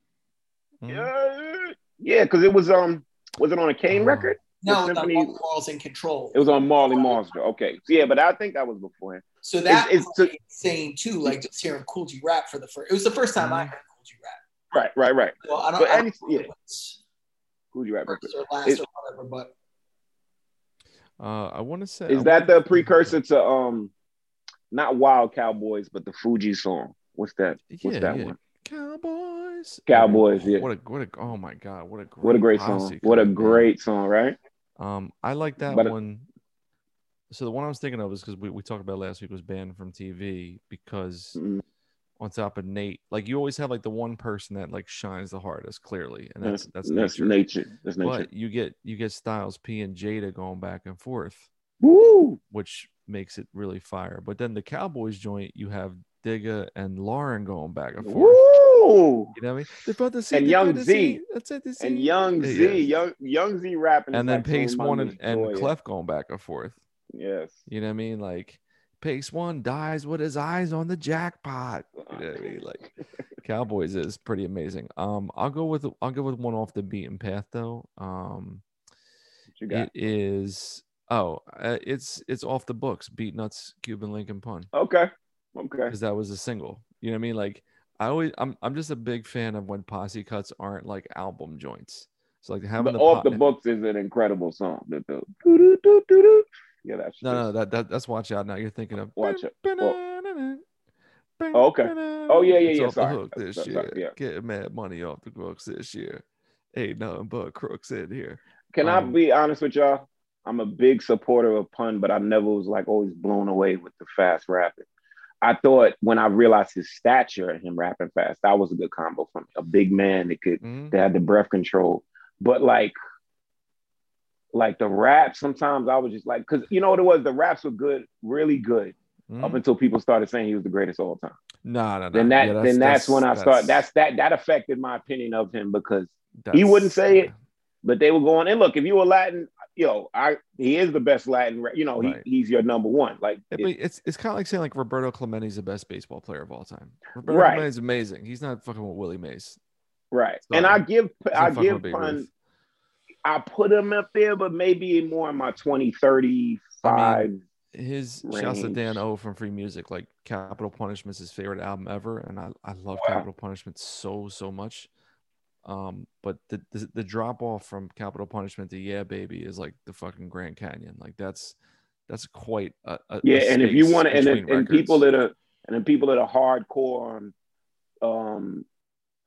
Mm. Yeah, yeah, because it was um, was it on a Kane Oh. record? No, The it's on Symphony- Marley Marl's in Control. It was on Marley Monster. Okay, yeah, but I think that was before. So that it's- was like insane too. Like just hearing Kool G Rap for the first. It was the first time I Mhm. heard Kool G Rap. Right, right, right. So I don't. But I don't any- know yeah. if it's Who'd you rap with? first or last Is- or whatever, but Uh, I want to say. Is I that the precursor to um, not Wild Cowboys, but the Fuji song? What's that? What's Yeah, that yeah. one? Cowboys. Cowboys, yeah. What a what a oh my god, what a great What a great song! What a great song, right? Um, I like that But it- one. So the one I was thinking of is because we, we talked about last week was banned from TV because Mm, on top of Nate, like you always have like the one person that like shines the hardest clearly, and that's that's, that's nature. nature. That's nature. But you get you get Styles P and Jada going back and forth, Woo! which makes it really fire. But then the Cowboys joint, you have Digga and Lauryn going back and forth. Woo! You know what I mean? They're about to see And Young Zee. see, That's it. to And. Young Zee, yeah. young Young Zee rapping, and then Pacewon and, my and. Clef going back and forth. Yes. You know what I mean? Like Pacewon dies with his eyes on the jackpot. You know what I mean? Like <laughs> Cowboys is pretty amazing. Um, I'll go with I'll go with one off the beaten path though. Um, What it is oh, uh, it's it's off the books. Beatnuts, Cuban Lincoln pun Okay. Okay. because that was a single. You know what I mean? Like I always I'm I'm just a big fan of when posse cuts aren't like album joints. So like having But the off the books is an incredible song. The, the, yeah, that's No, no, that, that that's watch out now. You're thinking of Watch It. Oh, okay. Oh, yeah, yeah, yeah, the sorry. hook this Sorry, year. sorry, yeah. Getting mad money off the books this year. Ain't nothing but crooks in here. Can I Um, be honest with y'all? I'm a big supporter of pun, but I never was like always blown away with the fast rapping. I thought when I realized his stature and him rapping fast, that was a good combo for me. A big man that could Mhm. that had the breath control. But like, like the rap, sometimes I was just like, because you know what it was, the raps were good, really good, Mhm. up until people started saying he was the greatest of all time. No, no, no. Then that, Yeah, then that's, when I start. That's that that affected my opinion of him because he wouldn't say it, but they were going. And look, if you were Latin, yo, I he is the best Latin. You know, he, Right. he's your number one. Like, Yeah, it- it's it's kind of like saying like Roberto Clemente's the best baseball player of all time. Roberto Right. Clemente's amazing. He's not fucking with Willie Mays. right. Sorry. And I give I give pun. I put him up there, but maybe more in my 20, 35. His shouts to Dan. O from Free Music, like Capital Punishment's his favorite album ever, and I, I love Wow. Capital Punishment so so much. Um, but the, the the drop off from Capital Punishment to Yeah Baby is like the fucking Grand Canyon. Like that's that's quite a, a yeah, a and if you want to, and, and people that are and then people that are hardcore on um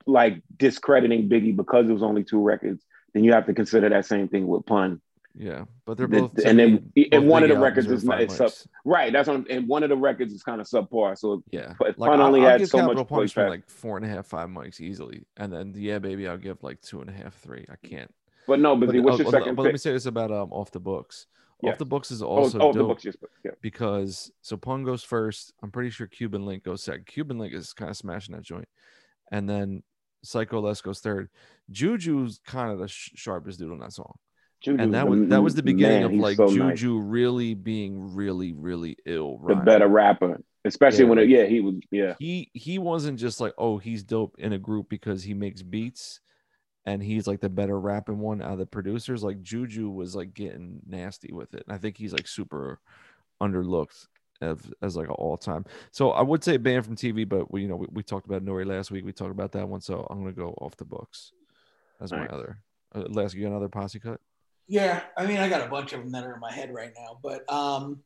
like discrediting Biggie because it was only two records, then you have to consider that same thing with pun. Yeah, but they're the- both and then- me, and both one of the records is not- five it's up- mics. Right. That's on and one of the records is kind of subpar. So Yeah, But like Pun I'll, only I'll had so much Capital Punishment like four and a half, five mics easily, and then Yeah Baby I'll give like two and a half, three. I can't. but no, but, But, what's uh, your but- second but let me pick? say this about um off the books. Yes. Off the books is Oh, also oh, the dope books yeah. because so Pun goes first. I'm pretty sure Cuban Link goes second. Cuban Link is kind of smashing that joint, and then Psycho Les goes third. Juju's kind of the sh- sharpest dude on that song, Juju's and that was that was the beginning man, of like so nice. Juju really being really really ill. the better rapper, especially Yeah, when it, yeah he was yeah he he wasn't just like oh he's dope in a group because he makes beats and he's like the better rapping one out of the producers like juju was like getting nasty with it and i think he's like super underlooked as, as like an all-time so i would say banned from tv but we you know we, we talked about nori last week we talked about that one so i'm gonna go off the books as my Nice. other uh, last you got another posse cut Yeah, I mean, I got a bunch of them that are in my head right now, but um,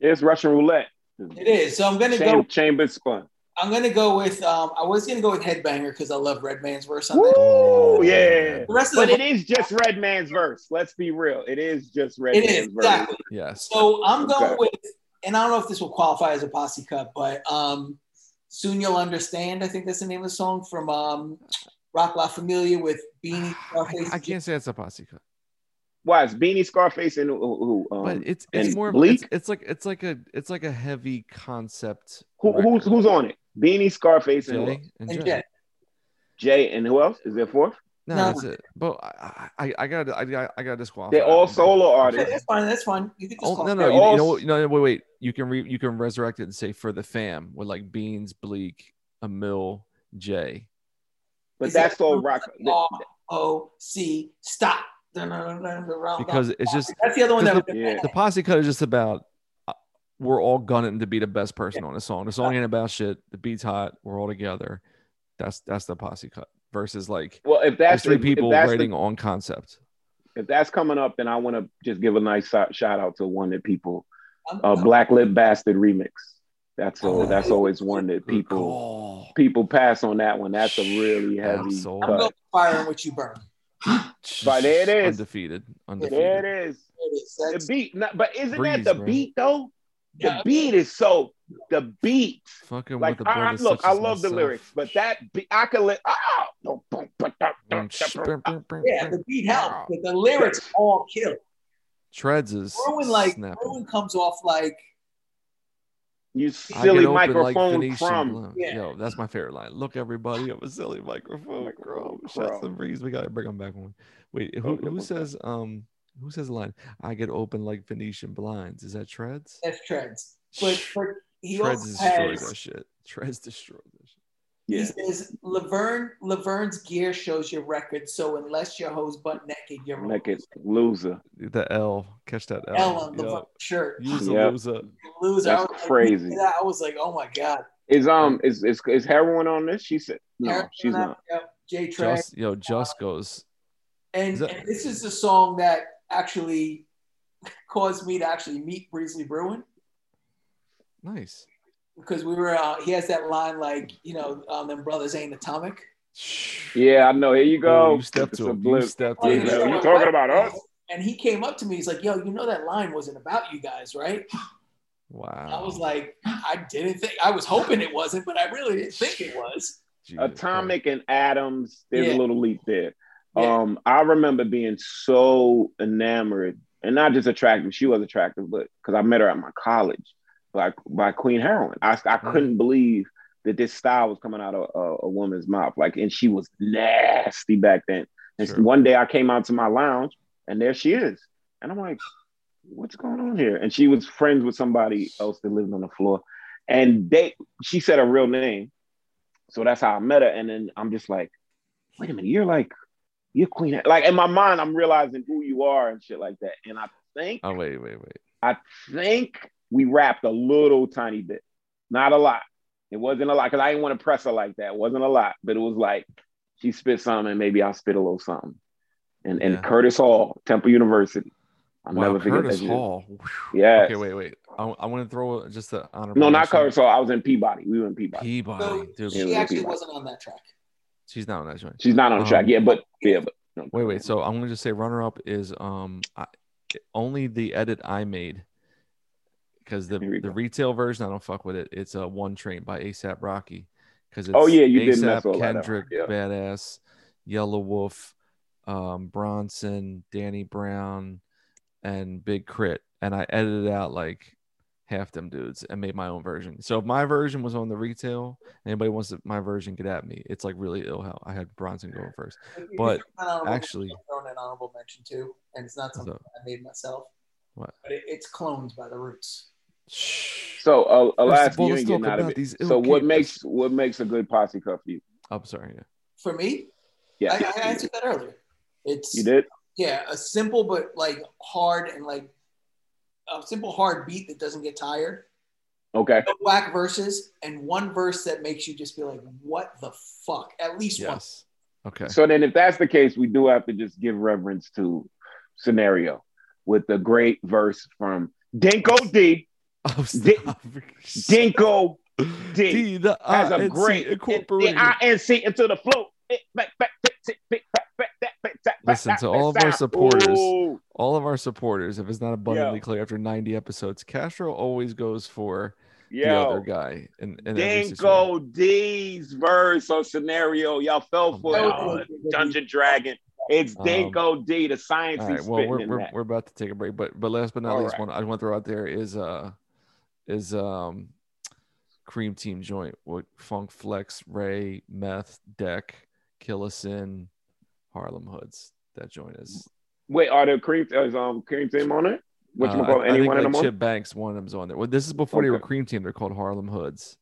it's Russian roulette. it is. So I'm gonna Cham- go. chamber spun. I'm gonna go with. Um, I was gonna go with Headbanger because I love Redman's verse on that. Woo, yeah. The rest of But the it is just Redman's verse. Let's be real. It is just Red it Man's is verse. exactly. yes So I'm going Okay. with, and I don't know if this will qualify as a posse cut, but um, soon you'll understand. I think that's the name of the song from um, Roc La Familia with Beanie. <sighs> I, Scarface. I can't say it's a posse cut Why it's Beanie Scarface and who? who um, but it's it's more Bleek? it's, it's like it's like a it's like a heavy concept who, who's who's on it? Beanie Scarface and Jay else? and And Jay. Jet. Jay and who else? Is there fourth? No, No. that's it. But I, I, I got, I got, I got disqualified. They're all solo Okay, artists. that's fine. That's fine. You can just Oh no, no, They're you, you know? No, wait, wait. You can re, you can resurrect it and say for the fam with like Beans, Bleek, Amil, Jay. But Is that's all rock. R O C stop. Because it's just that's the other one that. because Yeah. the posse cut is just about uh, we're all gunning to be the best person on the song. The song ain't about shit. The beat's hot. We're all together. That's that's the posse cut versus like Well, if that's three people if that's writing the, on concept. if that's coming up, then I want to just give a nice shout out to one that people I'm- uh, Black Lip Bastard remix. That's Oh, all. That's always one that people call. people pass on that one. That's a really heavy Absol. I'm going cut. fire and which you burn. But there it is. Undefeated. Undefeated. There it is. It is. The That's, beat, not- but isn't Breeze, that the bro. beat though? The Yeah. beat is so. The beat, Fucking like with the I, I- look, I as love the lyrics, but that beat, I could let. Oh, no, boom, yeah, the beat helps, but the lyrics all kill. Treds is Ruin like snapping. Ruin comes off like you silly get open like microphone Venetian crumb. Yeah. Yo, that's my favorite line. Look, everybody, I'm a silly microphone crumb. Microphone Shots crumb. and breeze. We gotta bring them back one. Wait, who, who says um who says the line? I get open like Venetian blinds. Is that Treds? that's treads. But for he Treds also destroys has that shit. Treds destroys that shit. he says Laverne Laverne's gear shows your record, so unless your hoes butt naked, you're Naked loser. The L. Catch that L. L on Yo, Laverne's shirt. Use a Yep. loser. Loser. That's I was like, crazy. I was like, oh my god. Is um is is is Herawin on this? She said no, Eric she's not. Yep, J Track. Yo, just goes. And, that- and this is the song that actually <laughs> caused me to actually meet Breesley Brewin Nice. Because we were. Uh, he has that line like, you know, um, them brothers ain't atomic. Yeah, I know. Here you go. Oh, you stepped to a him. You stepped Oh, to Yeah, you talking about us? And he came up to me. He's like, "Yo, you know that line wasn't about you guys, right?" Wow. I was like, I didn't think I was hoping it wasn't, but I really didn't think it was. Jesus Christ. Atomic and Atoms, there's Yeah. a little leap there. Yeah. Um, I remember being so enamored, and not just attractive. She was attractive, but because I met her at my college, by by Queen Herawin. I I Mm. couldn't believe that this style was coming out of a, a woman's mouth. Like, and she was nasty back then. And Sure. one day I came out to my lounge, and there she is, and I'm like, "What's going on here?" And she was friends with somebody else that lived on the floor, and they she said her real name, so that's how I met her. And then I'm just like, "Wait a minute, you're like." You're queen. Like in my mind, I'm realizing who you are and shit like that. And I think Oh wait, wait, wait. I think we rapped a little tiny bit, not a lot. It wasn't a lot because I didn't want to press her like that. It wasn't a lot, but it was like she spit something, and maybe I'll spit a little something. And and Yeah. Curtis Hall, Temple University. I'll Wow, never forget Curtis that. shit. Hall. Whew. Yes. Okay, wait, wait. I, I want to throw just the honorable. No, not mention. Curtis Hall. I was in Peabody. We were in Peabody. Peabody, So dude. She we actually beat wasn't on that track. She's not on that joint. She's not on the Um, track Yeah, but yeah, but no. Wait, wait. So I'm gonna just say runner up is um I, only the edit I made because the the retail version I don't fuck with it. It's a one train by ASAP Rocky because it's Oh, yeah, you did mess ASAP, that, Kendrick, yeah. Badass, Yelawolf, um, Bronson, Danny Brown, and Big K.R.I.T., and I edited out like half them dudes and made my own version. So if my version was on the retail, anybody wants to, my version, get at me. It's like really ill how I had Bronson going <laughs> first. But actually- mention, I'm throwing an honorable mention too, and it's not something up? I made myself. What? But it, it's clones by the Roots. Shh. So uh, First Alaska, you ain't getting out of it. these So what keepers. makes what makes a good posse cut for you? I'm sorry. Yeah. For me, Yeah, I, I answered that earlier. It's you did. yeah, a simple but like hard and like a simple hard beat that doesn't get tired. Okay. No whack verses and one verse that makes you just be like, what the fuck? At least one. Yes. Okay. So then, if that's the case, we do have to just give reverence to scenario with the great verse from Dinco D. Oh, D- Dinco D, D has a great incorporated. The INC into the flow. Listen to all of our supporters. All of our supporters, if it's not abundantly clear after 90 episodes, Castro always goes for the other guy. And Dinco D's verse or scenario. Y'all fell for it. Dungeon Dragon. It's Dinco um, D, the science. All right, well, we're, we're, we're, about to take a break, but but last but not all least, right. one I want to throw out there is uh is um Cream Team joint with Funk Flex, Ray, Meth, Deck, Killa Sin, Harlem Hoods. That joint is. Wait, are there cream is um cream team on it? You uh, call I- any think, one of like, them on? Chip Banks, one of them's on there. Well, this is before they were Cream Team. They're called Harlem Hoods.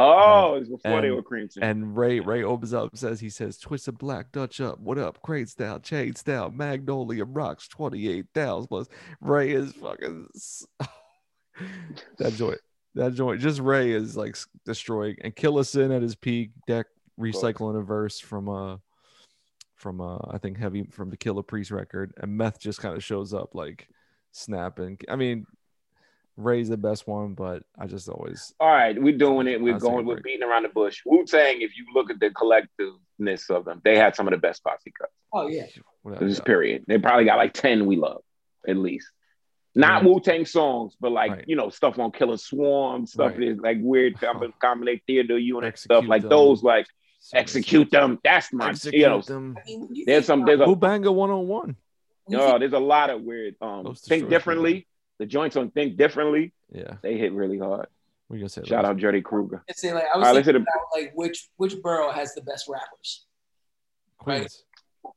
Oh, it's before they were cream team. And Ray Ray opens up says he says twist Twisted Black Dutch up what up great style chain style Magnolia rocks twenty eight thousand plus Ray is fucking <laughs> <laughs> that joint that joint just Ray is like s- destroying and Killa Sin at his peak deck recycling a verse from uh from uh I think heavy from the Killah Priest record and Meth just kind of shows up like snapping I mean Ray's the best one but I just always All right, we're doing it. We're I'll take a going. We're beating around the bush. Wu Tang. If you look at the collectiveness of them, they had some of the best posse cuts. Oh yeah. This a is period. They probably got like ten we love, at least. Not Yeah. Wu Tang songs, but like Right. you know stuff on Killer Swarm, stuff Right. that's like weird com- combinate theater unit Execute stuff like them. those. Like So execute them. That's my Execute you know. them. I mean, when you There's some. about- There's a Bubanga 101. when you no. There's a lot of weird. Um, think destroyers, differently. The joints on think differently. Yeah. They hit really hard. What you gonna say? Shout out Jody Kruger. Let's say like I was right, thinking hit it. about like which which borough has the best rappers. Queens.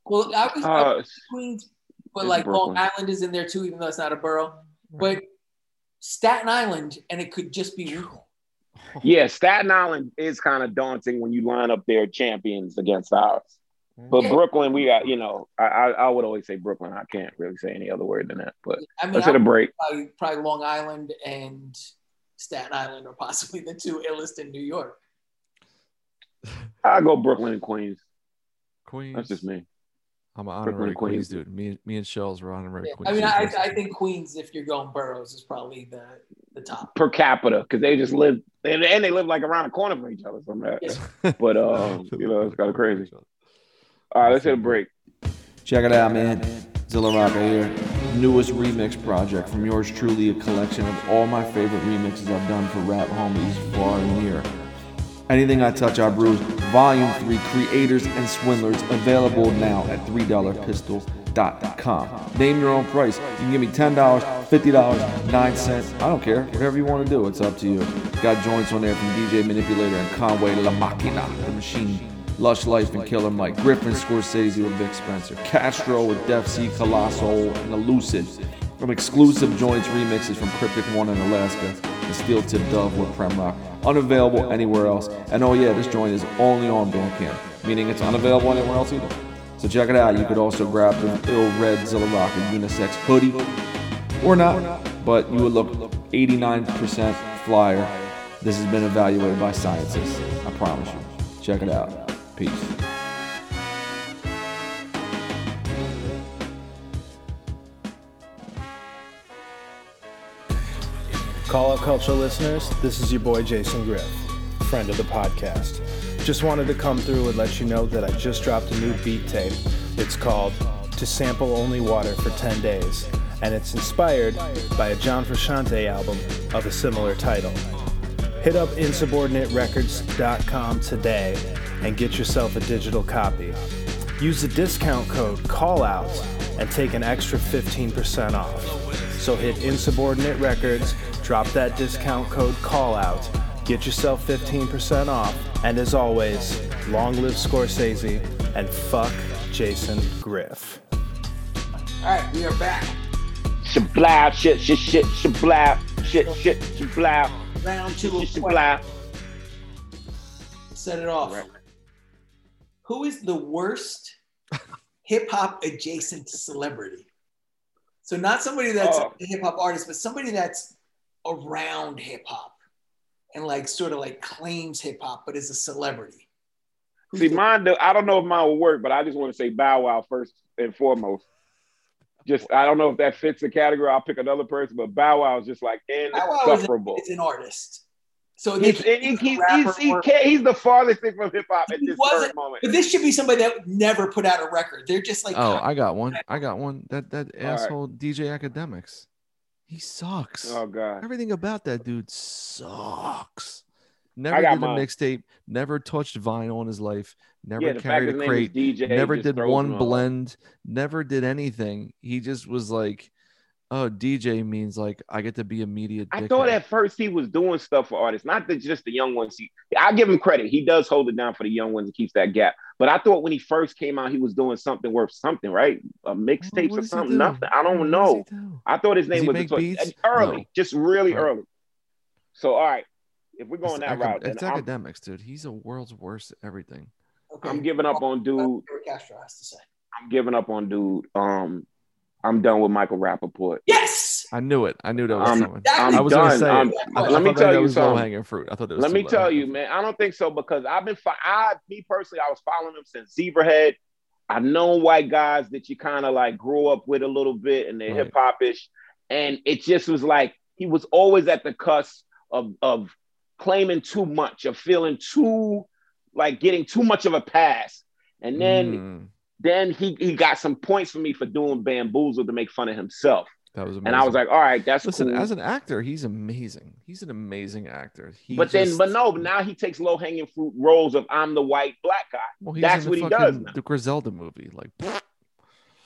Well, I was, I Uh, was Queens, but it's like Long Island is in there too, even though it's not a borough. Right. But Staten Island, and it could just be <laughs> Yeah, Staten Island is kind of daunting when you line up their champions against ours. But Yeah. Brooklyn, we got, you know, I, I I would always say Brooklyn. I can't really say any other word than that. But I mean, let's hit a I- break. probably, probably Long Island and Staten Island are possibly the two illest in New York. I'll go Brooklyn and Queens. Queens. That's just me. I'm an Brooklyn, honorary Queens, Queens. dude. Me, me and Shells were honorary Yeah. Queens. I mean, I. I think Queens, if you're going boroughs, is probably the the top. Per capita, because they just live and, and they live like around the corner from each other. From that. Yeah. <laughs> But um, you know, it's kind of crazy. All right, let's hit a break. Check it out, man. Zilla Rocca here. newest remix project from yours truly, a collection of all my favorite remixes I've done for rap homies far and near. Anything I touch, I bruise. Volume 3 Creators and Swindlers available now at $3pistol.com. Name your own price. You can give me $10, $50, 9 cents. I don't care. Whatever you want to do, it's up to you. Got joints on there from DJ Manipulator and Conway La Machina, the machine. Lush Life and Killer Mike, Griffin Scorsese with Vic Spencer, Castro with Def C, Colossal, and Elucid. From exclusive joints remixes from Cryptic One in Alaska and Steel Tip Dove with Prem Rock. Unavailable anywhere else. And oh yeah, this joint is only on Bandcamp, meaning it's unavailable anywhere else either. So check it out. You could also grab the Ill Red Zilla Rock and Unisex hoodie, or not, but you would look 89% flyer. This has been evaluated by scientists. I promise you. Check it out. Peace. Call Out Culture listeners, this is your boy Jason Griff, friend of the podcast. Just wanted to come through and let you know that I just dropped a new beat tape. It's called To Sample Only Water for 10 Days, and it's inspired by a John Frusciante album of a similar title. Hit up insubordinaterecords.com today and get yourself a digital copy. Use the discount code CALLOUT and take an extra 15% off. So hit Insubordinate Records, drop that discount code CALLOUT, get yourself 15% off, and as always, long live Scorsese and fuck Jason Griff. All right, we are back. Shablow, shit, shit, shit, shablow, shit, shit, shablow, Round two of shit, questions. Set it off. Who is the worst hip hop adjacent celebrity? So not somebody that's Oh. a hip hop artist, but somebody that's around hip hop and like sort of like claims hip hop, but is a celebrity. Who's See, the- mine, do- I don't know if mine will work, but I just want to say Bow Wow first and foremost. Just, I don't know if that fits the category. I'll pick another person, but Bow Wow is just like Bow Wow is, a- insufferable. is an artist. So they He's, can- he- he- a rapper he's, he or- can't, he's the farthest thing from hip hop at He this wasn't- current moment. but this should be somebody that would never put out a record. They're just like Oh, I got one. I got one. That that All right. asshole DJ Akademiks. He sucks. Oh God, Everything about that dude sucks. Never did a mixtape. Never touched vinyl in his life. Never yeah, carried a crate. DJ. never did one blend. Never did anything. He just was like, "Oh, DJ means like I get to be a media." I dickhead." thought at first he was doing stuff for artists, not the, just the young ones. He, I give him credit; he does hold it down for the young ones and keeps that gap. But I thought when he first came out, he was doing something worth something, right? A mixtape or something, nothing. I don't does he know. do? I thought his Does name he was make beats? early, No. just really Right. early. So all right, if we're going It's, that acad- route, then it's I'm, Akademiks, dude. He's a world's worst everything. okay. I'm giving up on dude. Castro has to say. I'm giving up on dude. Um, I'm done with Michael Rapaport. Yes. I knew it. I knew that was I'm, coming. Exactly. I'm I was gonna say I'm- I- I, let I me tell that you something. hanging fruit. I thought it was. Let me low tell you, man. I don't think so because I've been, fo- I, me personally, I was following him since Zebrahead. I've known white guys that you kind of like grew up with a little bit and they're Right. hip hopish, and it just was like he was always at the cusp of of claiming too much, of feeling too like getting too much of a pass, and then Mm, then he he got some points for me for doing bamboozle to make fun of himself, that was amazing. and I was like, all right, that's Listen, cool. as an actor, he's amazing. He's an amazing actor. He but then, but no, now he takes low hanging fruit roles of I'm the white black guy. well, that's what the he does now. The Griselda movie, like,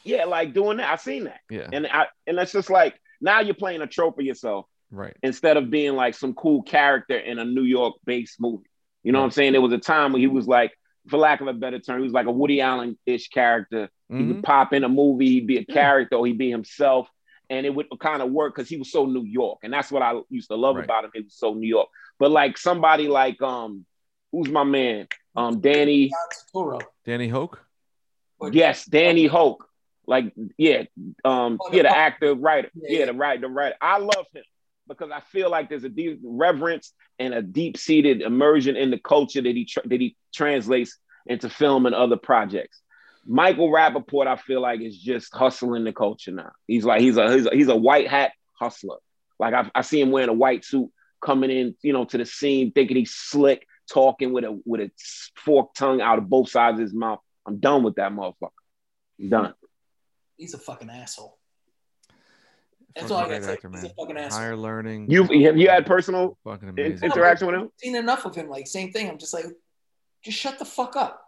Yeah, like doing that. I've seen that, yeah, and I and that's just like now you're playing a trope of yourself right. instead of being like some cool character in a New York based movie. You know what I'm saying? There was a time when he was like, for lack of a better term, he was like a Woody Allen ish character. He Mhm. would pop in a movie, he'd be a character, or he'd be himself. And it would kind of work because he was so New York. And that's what I used to love Right. about him. He was so New York. But like somebody like um, who's my man? Um, Danny. Danny Hoch. Yes, Danny Hoch. Like, yeah, um, Oh, the yeah, the actor, writer, Yeah, yeah, yeah. the writer, the writer. I love him because I feel like there's a deep reverence and a deep-seated immersion in the culture that he tra- that he translates into film and other projects. Michael Rapaport, I feel like, is just hustling the culture now. He's like he's a he's a, he's a white hat hustler. Like I, I see him wearing a white suit coming in, you know, to the scene, thinking he's slick, talking with a with a forked tongue out of both sides of his mouth. I'm done with that motherfucker. I'm done. He's a fucking asshole. That's all I great gotta say. He's a fucking asshole. Higher learning. You have you had personal fucking amazing. interaction with him? seen enough of him. Like same thing. I'm just like, just shut the fuck up.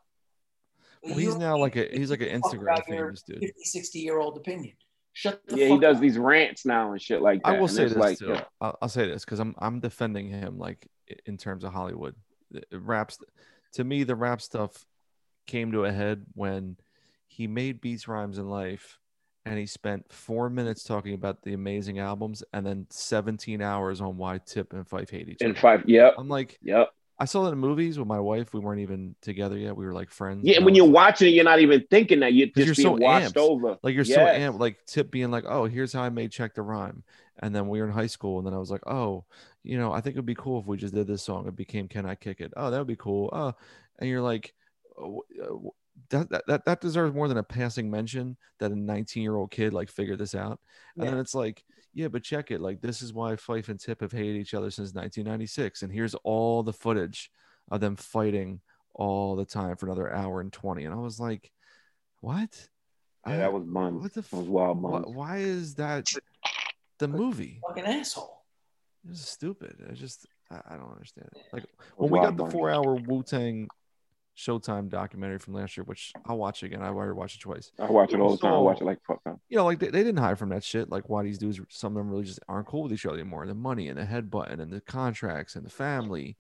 Well, he's don't now like a he's like an give a fuck Instagram about your famous dude. 50, 60 year old opinion. Shut the Yeah, fuck he does up. these rants now and shit like that. I will say this like, too. yeah. I'll, I'll say this because I'm I'm defending him like in terms of Hollywood. The- the Raps to me, the rap stuff came to a head when he made beats, rhymes, and life, and he spent four minutes talking about the amazing albums, and then 17 hours on why Tip and Fife hate each other. five. Yep, I'm like, yep. I saw that in movies with my wife. We weren't even together yet. We were like friends. Yeah, and when you're was- watching it, you're not even thinking that you're just you're being so watched amped. over. like you're so Yes. amped, like Tip being like, "Oh, here's how I made check the rhyme," and then we were in high school, and then I was like, "Oh, you know, I think it'd be cool if we just did this song. It became Can I Kick It? Oh, that would be cool. Oh, and you're like, oh, uh, that that that, that deserves more than a passing mention that a 19 year old kid like figured this out, and Yeah. then it's like, yeah, but check it, like this is why Fife and Tip have hated each other since 1996, and here's all the footage of them fighting all the time for another hour and 20, and I was like, what? Yeah, I- that was buns. what the That was wild why, why is that the movie? fucking asshole. It's stupid. I just I, I don't understand it. Like That when we got the four hour Wu Tang Showtime documentary from last year, which I'll watch again. I already watched it twice. I watch it all the time. I watch it like fuck up. You know, like they, they didn't hide from that shit. Like why these dudes, some of them really just aren't cool with each other anymore. The money and the headbutting and the contracts and the family.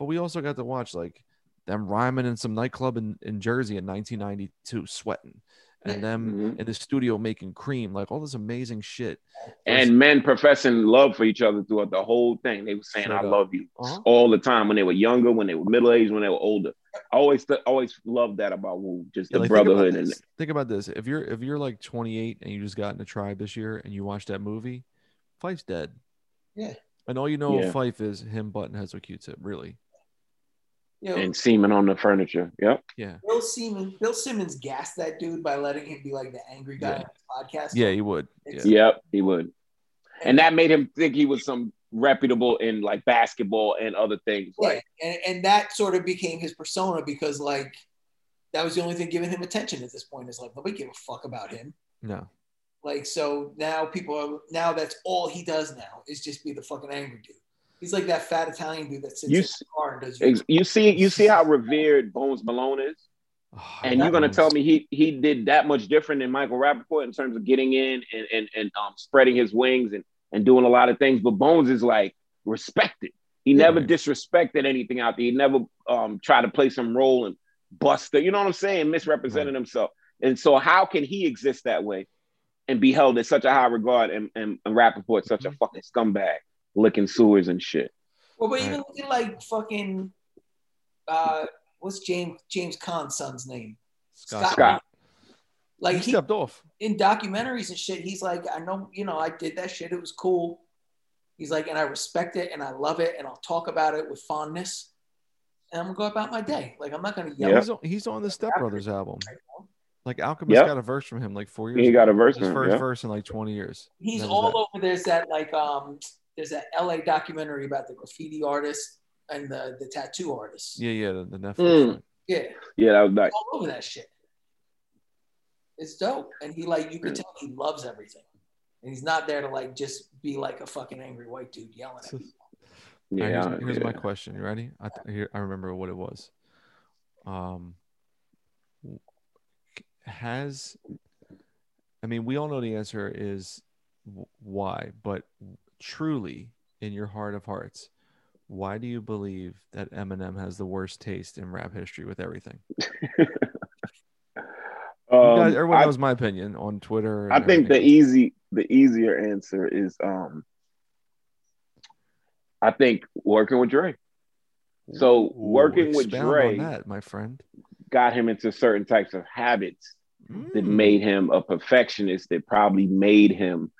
But we also got to watch like them rhyming in some nightclub in, in Jersey in 1992, sweating, and them Mhm. in the studio making cream, like all this amazing shit. And men professing love for each other throughout the whole thing. They were saying, "I up. love you" Uh-huh. all the time when they were younger, when they were middle aged, when they were older. I always, always loved that about Wu, just Yeah, the like, think about brotherhood and this. Think about this. If you're if you're like 28 and you just got in a tribe this year and you watch that movie, Fife's dead. Yeah. And all you know Yeah. of Fife is him button heads with Q-tip. Really. You know, and semen on the furniture. Yep. Yeah. Bill Simmons, Bill Simmons gassed that dude by letting him be like the angry guy Yeah. on his podcast. Yeah, he would. Yeah. Yep. He would, and that made him think he was some reputable in like basketball and other things. Right. Like, And, and that sort of became his persona because like that was the only thing giving him attention at this point. Is like nobody give a fuck about him. No. Like so now people are now that's all he does now is just be the fucking angry dude. He's like that fat Italian dude that sits You in s- the car and does ex- you see, you see how <laughs> revered Bonz Malone is. Oh, And you're gonna Bonz. tell me he he did that much different than Michael Rapaport in terms of getting in and and, and um, spreading his wings and, and doing a lot of things. But Bonz is like respected. He never disrespected anything out there. He never um tried to play some role and bust it. You know what I'm saying? Misrepresenting himself. And so how can he exist that way and be held in such a high regard and, and, and Rapaport such a fucking scumbag, licking sewers and shit. Well, but even look at like fucking uh what's James James Caan's son's name? Scott. Scott. Like he he, stepped off. in documentaries and shit, he's like, I know, you know, I did that shit. It was cool. He's like, and I respect it and I love it and I'll talk about it with fondness. And I'm gonna go about my day. Like I'm not gonna yell. Yep. He's on, he's on the Step Brothers album. Like Alchemist Yep. got a verse from him like four years. He ago. got a verse His from him, first yeah. verse in like 20 years. He's That all that. over. There's that like um there's that LA documentary about the graffiti artist and the the tattoo artist. Yeah, yeah, the, the Netflix. Mm. Yeah, Yeah, that was nice. all over that shit. It's dope. And he like you can tell he loves everything. And he's not there to like just be like a fucking angry white dude yelling at <laughs> people. All right, Yeah, here's, here's my question. You ready? I th- here I remember what it was. Um, has I mean we all know the answer is why, but truly in your heart of hearts, why do you believe that Eminem has the worst taste in rap history with everything? <laughs> You guys, Um, everyone I- knows my opinion on Twitter. I think the easy, the easier answer is, um, I think working with Dre so Ooh, working with Dre- that, my friend. got him into certain types of habits that Mm. made him a perfectionist. That probably made him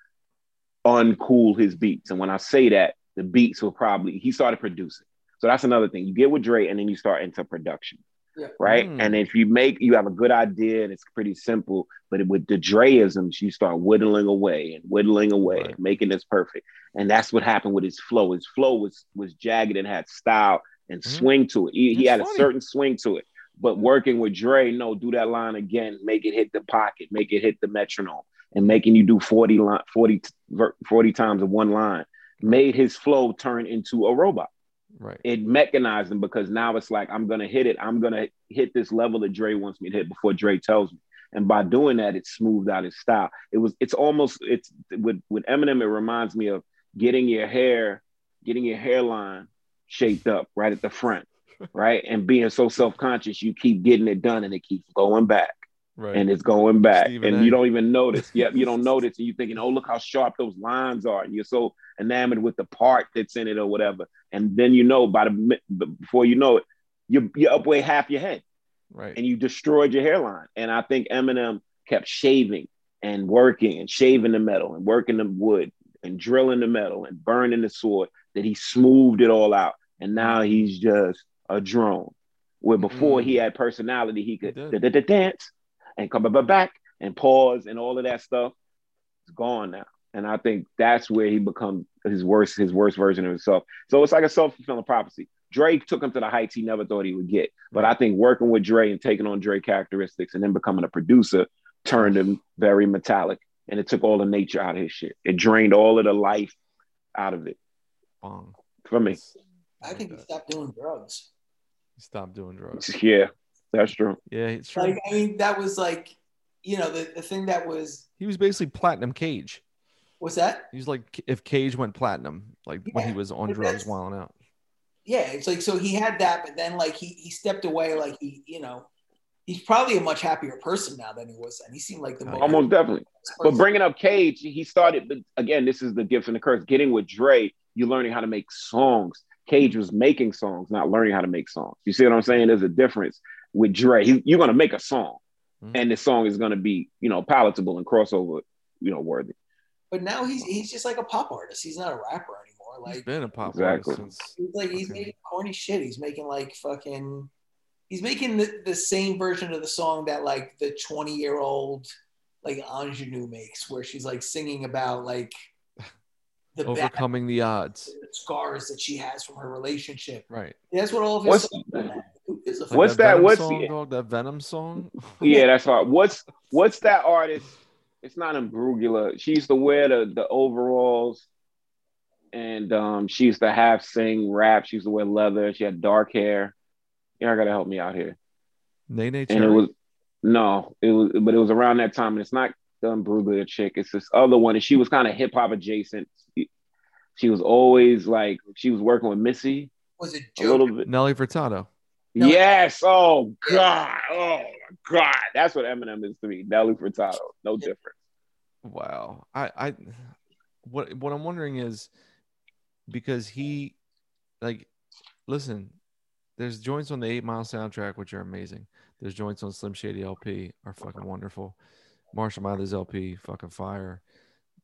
uncool his beats. And when I say that, the beats were probably he started producing. So that's another thing. You get with Dre, and then you start into production. Yeah. Right. Mm. And if you make, you have a good idea and it's pretty simple, but with the Dreisms, you start whittling away and whittling away Right. and making this perfect. And that's what happened with his flow. His flow was was jagged and had style and Mhm. swing to it. He, he had funny. a certain swing to it. But working with Dre, no, do that line again, make it hit the pocket, make it hit the metronome, and making you do 40 line, 40, 40 times of one line made his flow turn into a robot. Right. It mechanized him because now it's like I'm gonna hit it. I'm gonna hit this level that Dre wants me to hit before Dre tells me. And by doing that, it smoothed out his style. It was it's almost it's with with Eminem, it reminds me of getting your hair, getting your hairline shaped up right at the front, <laughs> right? And being so self-conscious, you keep getting it done and it keeps going back. Right. And it's going back, Stephen and A. you don't even notice. Yep, you don't <laughs> notice, and you're thinking, "Oh, look how sharp those lines are," and you're so enamored with the part that's in it or whatever. And then you know, by the before you know it, you're you're up way half your head, right. and you destroyed your hairline. And I think Eminem kept shaving and working and shaving the metal and working the wood and drilling the metal and burning the sword that he smoothed it all out. And now he's just a drone. Where before he mm. had personality, he could did. da- da- da- dance and come ba- back and pause and all of that stuff. It's gone now. And I think that's where he becomes his worst, his worst version of himself. So it's like a self-fulfilling prophecy. Drake took him to the heights he never thought he would get. But I think working with Dre and taking on Dre characteristics and then becoming a producer turned him very metallic. And it took all the nature out of his shit. It drained all of the life out of it Bong. for me. I think he stopped doing drugs. Stop doing drugs. Yeah, that's true. Yeah, it's true. Like, I mean, that was like, you know, the, the thing that was, he was basically platinum Cage. what's that? He was like if Cage went platinum, like when he was on but drugs, that's- wilding out. Yeah, it's like, so he had that, but then like he, he stepped away, like he, you know, he's probably a much happier person now than he was then. He seemed like the Oh, most. Almost definitely. But bringing up Cage, he started, but again, this is the gift and the curse. Getting with Dre, you're learning how to make songs. Cage mm-hmm. was making songs, not learning how to make songs. You see what I'm saying? There's a difference with Dre. He, you're going to make a song, Mhm. and the song is going to be, you know, palatable and crossover, you know, worthy. But now he's he's just like a pop artist. He's not a rapper anymore. He's Like been a pop Exactly. artist since he's like he's Okay. making corny shit. He's making like fucking he's making the, the same version of the song that like the 20 year old like ingenue makes where she's like singing about like the bad overcoming the odds. scars that she has from her relationship. Right. That's what all of his What's- songs are about. A Like? What's that- Venom what's song, the- dog? That Venom song? <laughs> Yeah, that's hard. What's what's that artist? It's not Imbruglia. She used to wear the the overalls, and um, she used to half sing rap. She used to wear leather. She had dark hair. Yeah, I gotta help me out here. Neneh And Cherry. it was no, it was, but it was around that time. And it's not the Imbruglia chick. It's this other one, and she was kind of hip hop adjacent. She was always like she was working with Missy Was it a Joe? little bit. Nelly Furtado. No. Yes. Oh God. Oh my God. That's what Eminem is to me. Nelly Furtado. No different. Wow. I, I what what I'm wondering is because he like listen, there's joints on the eight mile soundtrack which are amazing. There's joints on Slim Shady LP are fucking wonderful. Marshall Mathers LP, fucking fire.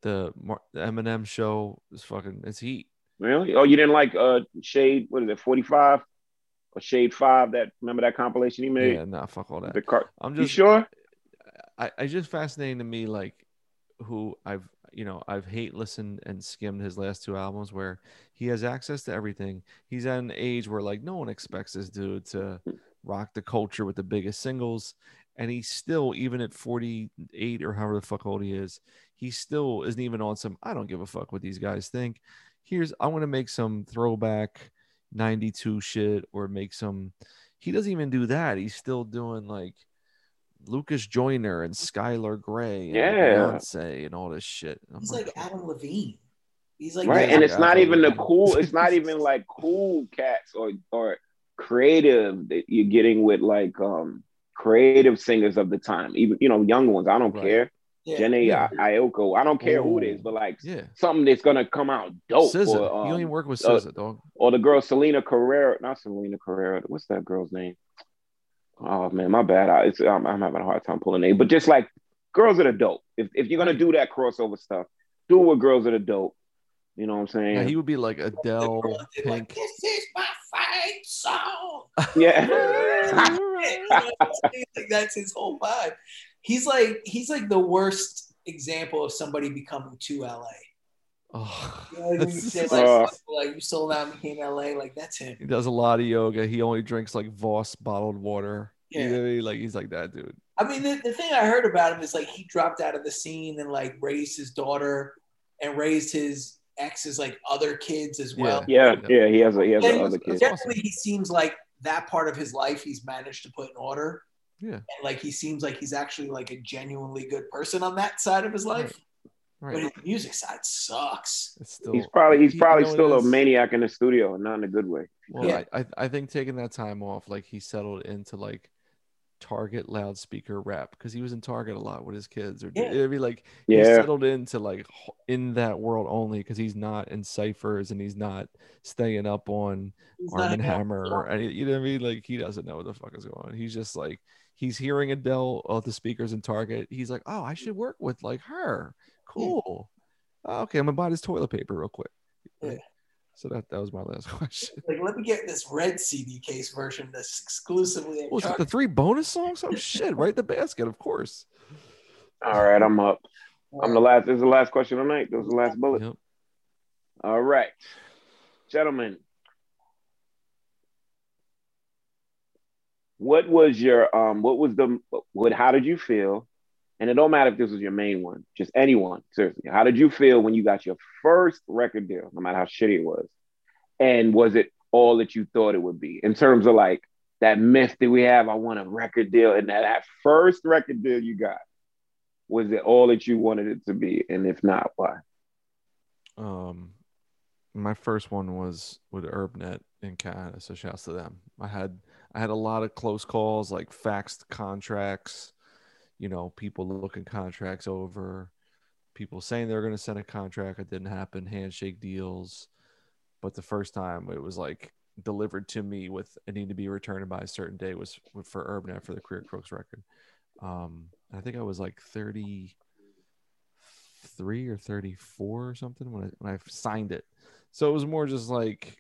The, Mar- the Eminem show is fucking it's heat. Really? Oh, you didn't like uh Shade? What is it? Forty five or Shade Five? That remember that compilation he made? Yeah, nah, fuck all that. The car. I'm You sure? I, I just fascinating to me like who I've you know I've hate listened and skimmed his last two albums where he has access to everything. He's at an age where like no one expects this dude to rock the culture with the biggest singles, and he still even at 48 or however the fuck old he is, he still isn't even on some I don't give a fuck what these guys think. Here's I want to make some throwback 92 shit or make some he doesn't even do that. He's still doing like Lucas Joyner and Skylar Grey and Yeah. Beyonce and all this shit. I'm He's like Adam Levine. He's like Right. Yeah, And it's not even the cool. It's not <laughs> even like cool cats or or creative that you're getting with like um creative singers of the time. Even you know young ones. I don't Right. care. Yeah. Jenny Yeah. Ioko. I don't care who it is, but like yeah. something that's gonna come out dope. SZA. Or, you don't um, even work with uh, SZA, dog. or the girl Selena Carrera, not Selena Carrera. What's that girl's name? Oh man, my bad. I, it's, I'm, I'm having a hard time pulling name, but just like girls that are dope. If if you're gonna do that crossover stuff, do it with girls that are dope. You know what I'm saying? Yeah, he would be like Adele, girl did, like, this is my fight song. yeah. <laughs> like that's his whole vibe. He's like he's like the worst example of somebody becoming too LA. Oh, You know what I mean? You say, that's- like, Uh. like you sold out and became LA, like that's him. he does a lot of yoga. He only drinks like Voss bottled water. You know what Like he's like that dude. I mean, the, the thing I heard about him is like he dropped out of the scene and like raised his daughter and raised his ex's like other kids as well. Yeah, yeah, he has a he has Generally- another kid. Generally, he seems like that part of his life he's managed to put in order. Yeah. And like he seems like he's actually like a genuinely good person on that side of his life. But Right. his music side sucks. It's still He's probably he's you probably know still a maniac in the studio, and not in a good way. Well, Yeah. I, I I think taking that time off, like he settled into like Target loudspeaker rap because he was in Target a lot with his kids, or yeah. it'd be like he Yeah. settled into like in that world only because he's not in ciphers and he's not staying up on He's Armand Hammer or any, you know what I mean? Like he doesn't know what the fuck is going on. He's just like he's hearing Adele of the speakers in Target. He's like, oh, I should work with like her. Cool. Oh, okay, I'm gonna buy this toilet paper real quick. Yeah. So that that was my last <laughs> question. Like, let me get this red CD case version that's exclusively at Oh, it's the three bonus songs. Oh <laughs> shit! Right the basket, of course. All right, I'm up. I'm the last. This is the last question of the night. This is the last bullet. Yep. All right, gentlemen. What was your um? What was the what? How did you feel? And it don't matter if this was your main one, just anyone. Seriously, how did you feel when you got your first record deal, no matter how shitty it was? And was it all that you thought it would be in terms of like that myth that we have? I want a record deal, and that, that first record deal you got was it all that you wanted it to be? And if not, why? Um, my first one was with UrbNet in Canada, so shouts to them. I had I had a lot of close calls, like faxed contracts. You know, people looking contracts over, people saying they were going to send a contract. It didn't happen. Handshake deals, but the first time it was like delivered to me with it need to be returned by a certain day was for UrbNet for the Career Crooks record. Um, I think I was like thirty three or 34 or something when I, when I signed it. So it was more just like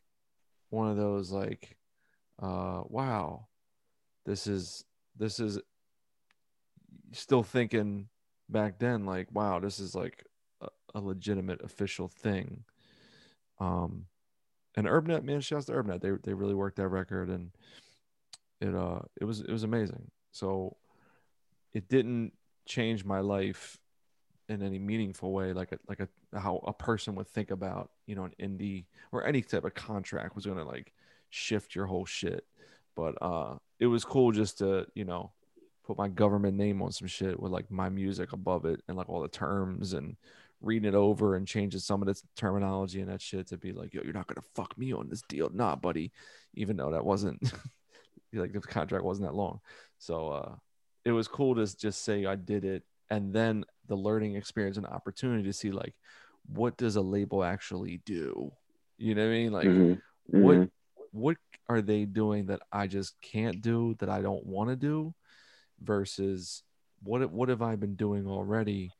one of those like, uh, wow, this is, this is still thinking back then, like, wow, this is like a, a legitimate official thing. Um, and UrbNet, man, shouts to UrbNet. They, they really worked that record and it, uh, it was, it was amazing. So it didn't change my life in any meaningful way like a like a how a person would think about you know an indie or any type of contract was going to like shift your whole shit. But uh it was cool just to you know put my government name on some shit with like my music above it and like all the terms and reading it over and changing some of the terminology and that shit to be like yo you're not gonna fuck me on this deal. Nah buddy. Even though that wasn't <laughs> like the contract wasn't that long. So uh it was cool to just say I did it and then the learning experience and opportunity to see like what does a label actually do? You know what i mean? Like Mhm. what Mhm. What are they doing that i just can't do that i don't want to do versus what what have i been doing already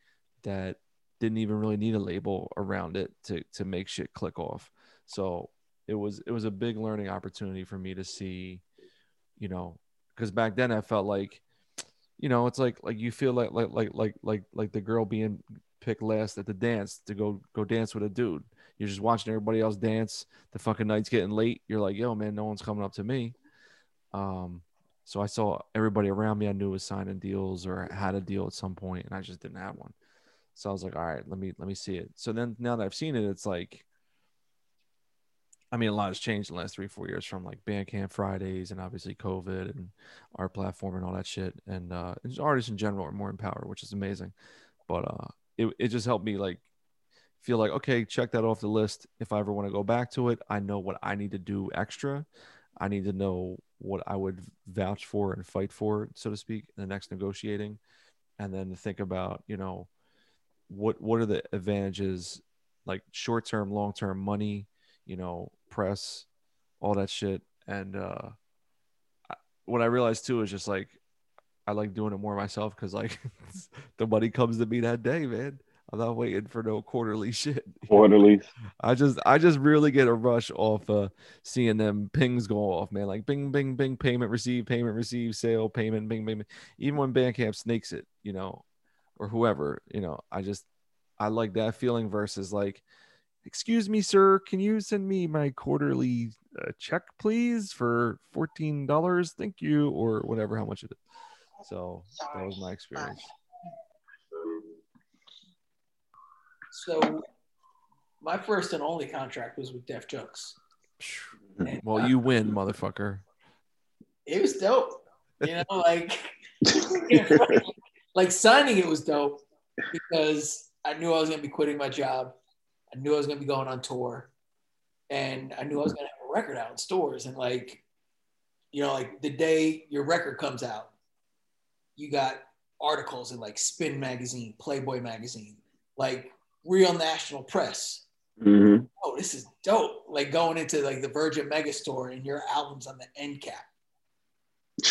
that didn't even really need a label around it to to make shit click off? So it was it was a big learning opportunity for me to see you know because back then i felt like you know it's like like you feel like like like like like like the girl being picked last at the dance to go go dance with a dude you're just watching everybody else dance. The fucking night's getting late. You're like yo man no one's coming up to me. Um so i saw everybody around me i knew was signing deals or had a deal at some point and i just didn't have one. So i was like all right let me let me see it. So then now that i've seen it it's like I mean, a lot has changed in the last three, four years from like Bandcamp Fridays and obviously COVID and our platform and all that shit. And uh, artists in general are more empowered, which is amazing. But uh, it, it just helped me like feel like, okay, check that off the list. If I ever want to go back to it, I know what I need to do extra. I need to know what I would vouch for and fight for, so to speak, in the next negotiating. And then think about, you know, what what are the advantages like short term, long term money, you know, press, all that shit. And uh, I- what I realized too is just like I like doing it more myself because like <laughs> the money comes to me that day, man. I'm not waiting for no quarterly <laughs> shit. Quarterly. I just I just really get a rush off uh seeing them pings go off, man. Like bing, bing, bing, payment received, payment received, sale, payment, bing, bing. bing. Even when Bandcamp snakes it, you know, or whoever, you know, I just I like that feeling versus like excuse me, sir, can you send me my quarterly uh, check, please, for fourteen dollars? Thank you, or whatever, how much it is. So that was my experience. So my first and only contract was with Def Jux. And, Well, uh, you win, motherfucker. it was dope. You know, <laughs> like like signing it was dope because I knew I was gonna be quitting my job. I knew I was gonna be going on tour, and I knew I was gonna have a record out in stores. And like, you know, like the day your record comes out, you got articles in like Spin magazine, Playboy magazine, like real national press. hmm Oh, this is dope! Like going into like the Virgin Megastore and your album's on the end cap. <sighs>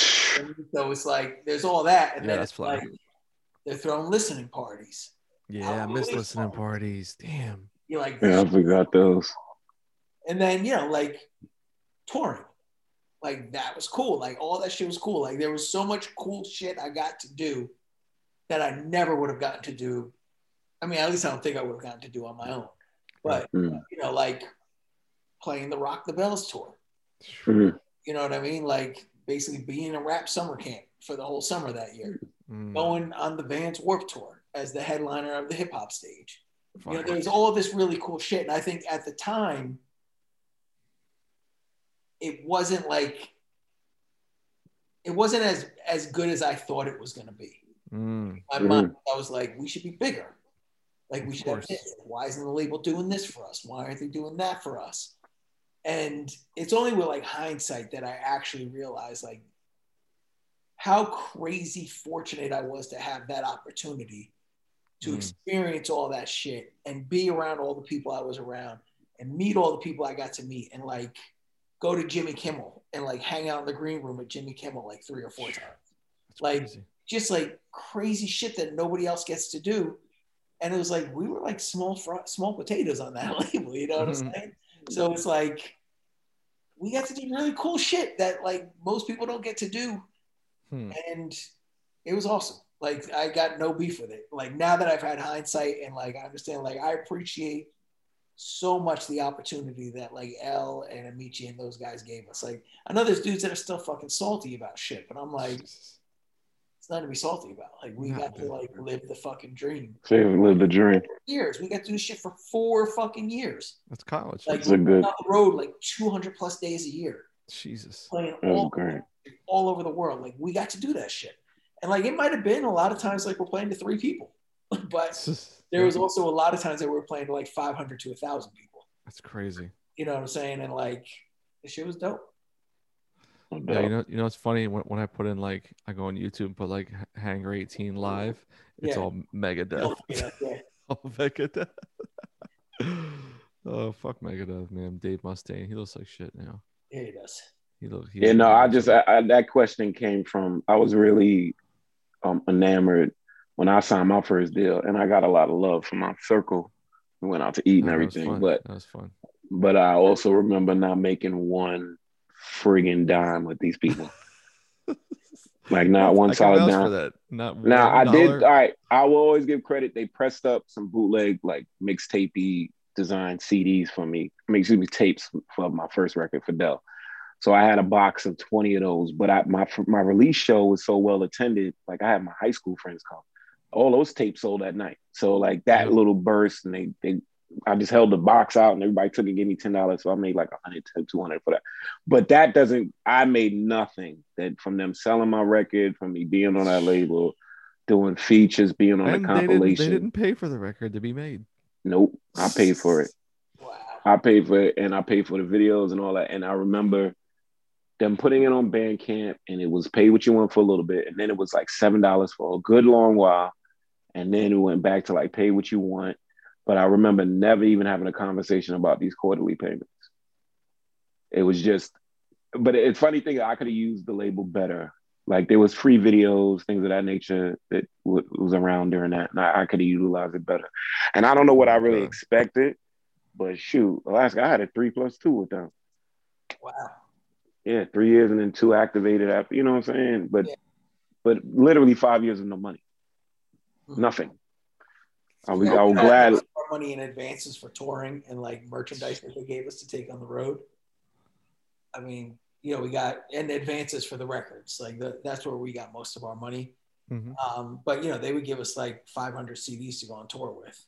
So it's like there's all that, and Yeah, then that's it's fly. like they're throwing listening parties. Yeah, I miss listening fun. parties. Damn. You're like, Yeah, I forgot those. and then you know, like touring, like that was cool. Like all that shit was cool. Like there was so much cool shit I got to do that I never would have gotten to do. I mean, at least I don't think I would have gotten to do on my own. But Mm. you know, like playing the Rock the Bells tour. Mhm. You know what I mean? Like basically being a rap summer camp for the whole summer that year. Mm, Going on the Vans Warp Tour as the headliner of the hip hop stage. You know, there's all of this really cool shit. And I think at the time, it wasn't like it wasn't as as good as I thought it was gonna be. Mm, My Mhm. mind, I was like, we should be bigger. Like we should have this. Why isn't the label doing this for us? Why aren't they doing that for us? And it's only with like hindsight that I actually realized like how crazy fortunate I was to have that opportunity to Mm. experience all that shit and be around all the people I was around and meet all the people I got to meet and like go to Jimmy Kimmel and like hang out in the green room with Jimmy Kimmel like three or four times. that's Like crazy. just like crazy shit that nobody else gets to do. And it was like we were like small fr- small potatoes on that <laughs> label, you know what I'm Mhm. saying? So it's like we got to do really cool shit that like most people don't get to do, Hmm. and it was awesome. Like I got no beef with it. Like now that I've had hindsight and like I understand, like I appreciate so much the opportunity that like El and Amaechi and those guys gave us. Like I know there's dudes that are still fucking salty about shit, but I'm like, it's not to be salty about. Like we No, got to like live the fucking dream. So live the dream. Years we got to do this shit for four fucking years. That's college. Like That's a good. on the road like 200 plus days a year, Jesus. playing all great. all over the world. Like we got to do that shit. And like it might have been a lot of times like we're playing to three people, <laughs> but there was also a lot of times that we were playing to like 500 to a thousand people. That's crazy. You know what I'm saying? And like the shit was dope. No Yeah, you know, you know, it's funny when, when I put in like I go on YouTube and put like H- Hangar 18 live, it's Yeah. all Megadeth. <laughs> Yeah, yeah. <laughs> all Megadeth. <laughs> oh fuck Megadeth, man. Dave Mustaine, he looks like shit now. Yeah, he does. He look. he Yeah, looks no, like I just I, I, that question came from I was really um, enamored when I signed my first deal, and I got a lot of love from my circle. We went out to eat and That was everything, fun. but that was fun. but I also remember not making one friggin' dime with these people. <laughs> like not one I solid dime. for that. Not Now I did. All right, I will always give credit. They pressed up some bootleg, like mixtapey design CDs for me. I mean, excuse me, tapes for my first record, Fidel. So I had a box of twenty of those. But I, my my release show was so well attended. Like I had my high school friends come. All those tapes sold that night. So like that Yeah. little burst, and they they. I just held the box out and everybody took and gave me ten dollars. So I made like a hundred to two hundred for that. But that doesn't. I made nothing that from them selling my record, from me being on that label, doing features, being on And the they didn't, compilation. they didn't pay for the record to be made. Nope, I paid for it. Wow. I paid for it, and I paid for the videos and all that. And I remember them putting it on Bandcamp, and it was pay what you want for a little bit, and then it was like seven dollars for a good long while, and then it went back to like pay what you want. But I remember never even having a conversation about these quarterly payments. It was just, but it's funny thing. I could have used the label better. Like there was free videos, things of that nature that w- was around during that, and I, I could have utilized it better. And I don't know what I really expected, but shoot, Alaska, I had a three plus two with them. Wow. Yeah, three years and then two activated after. You know what I'm saying? But Yeah. but literally five years of no money, Mhm. nothing. I was Yeah, I was we got glad. money in advances for touring and like merchandise that they gave us to take on the road. I mean, you know, we got and advances for the records. Like the, that's where we got most of our money. Mhm. Um, but you know, they would give us like 500 CDs to go on tour with.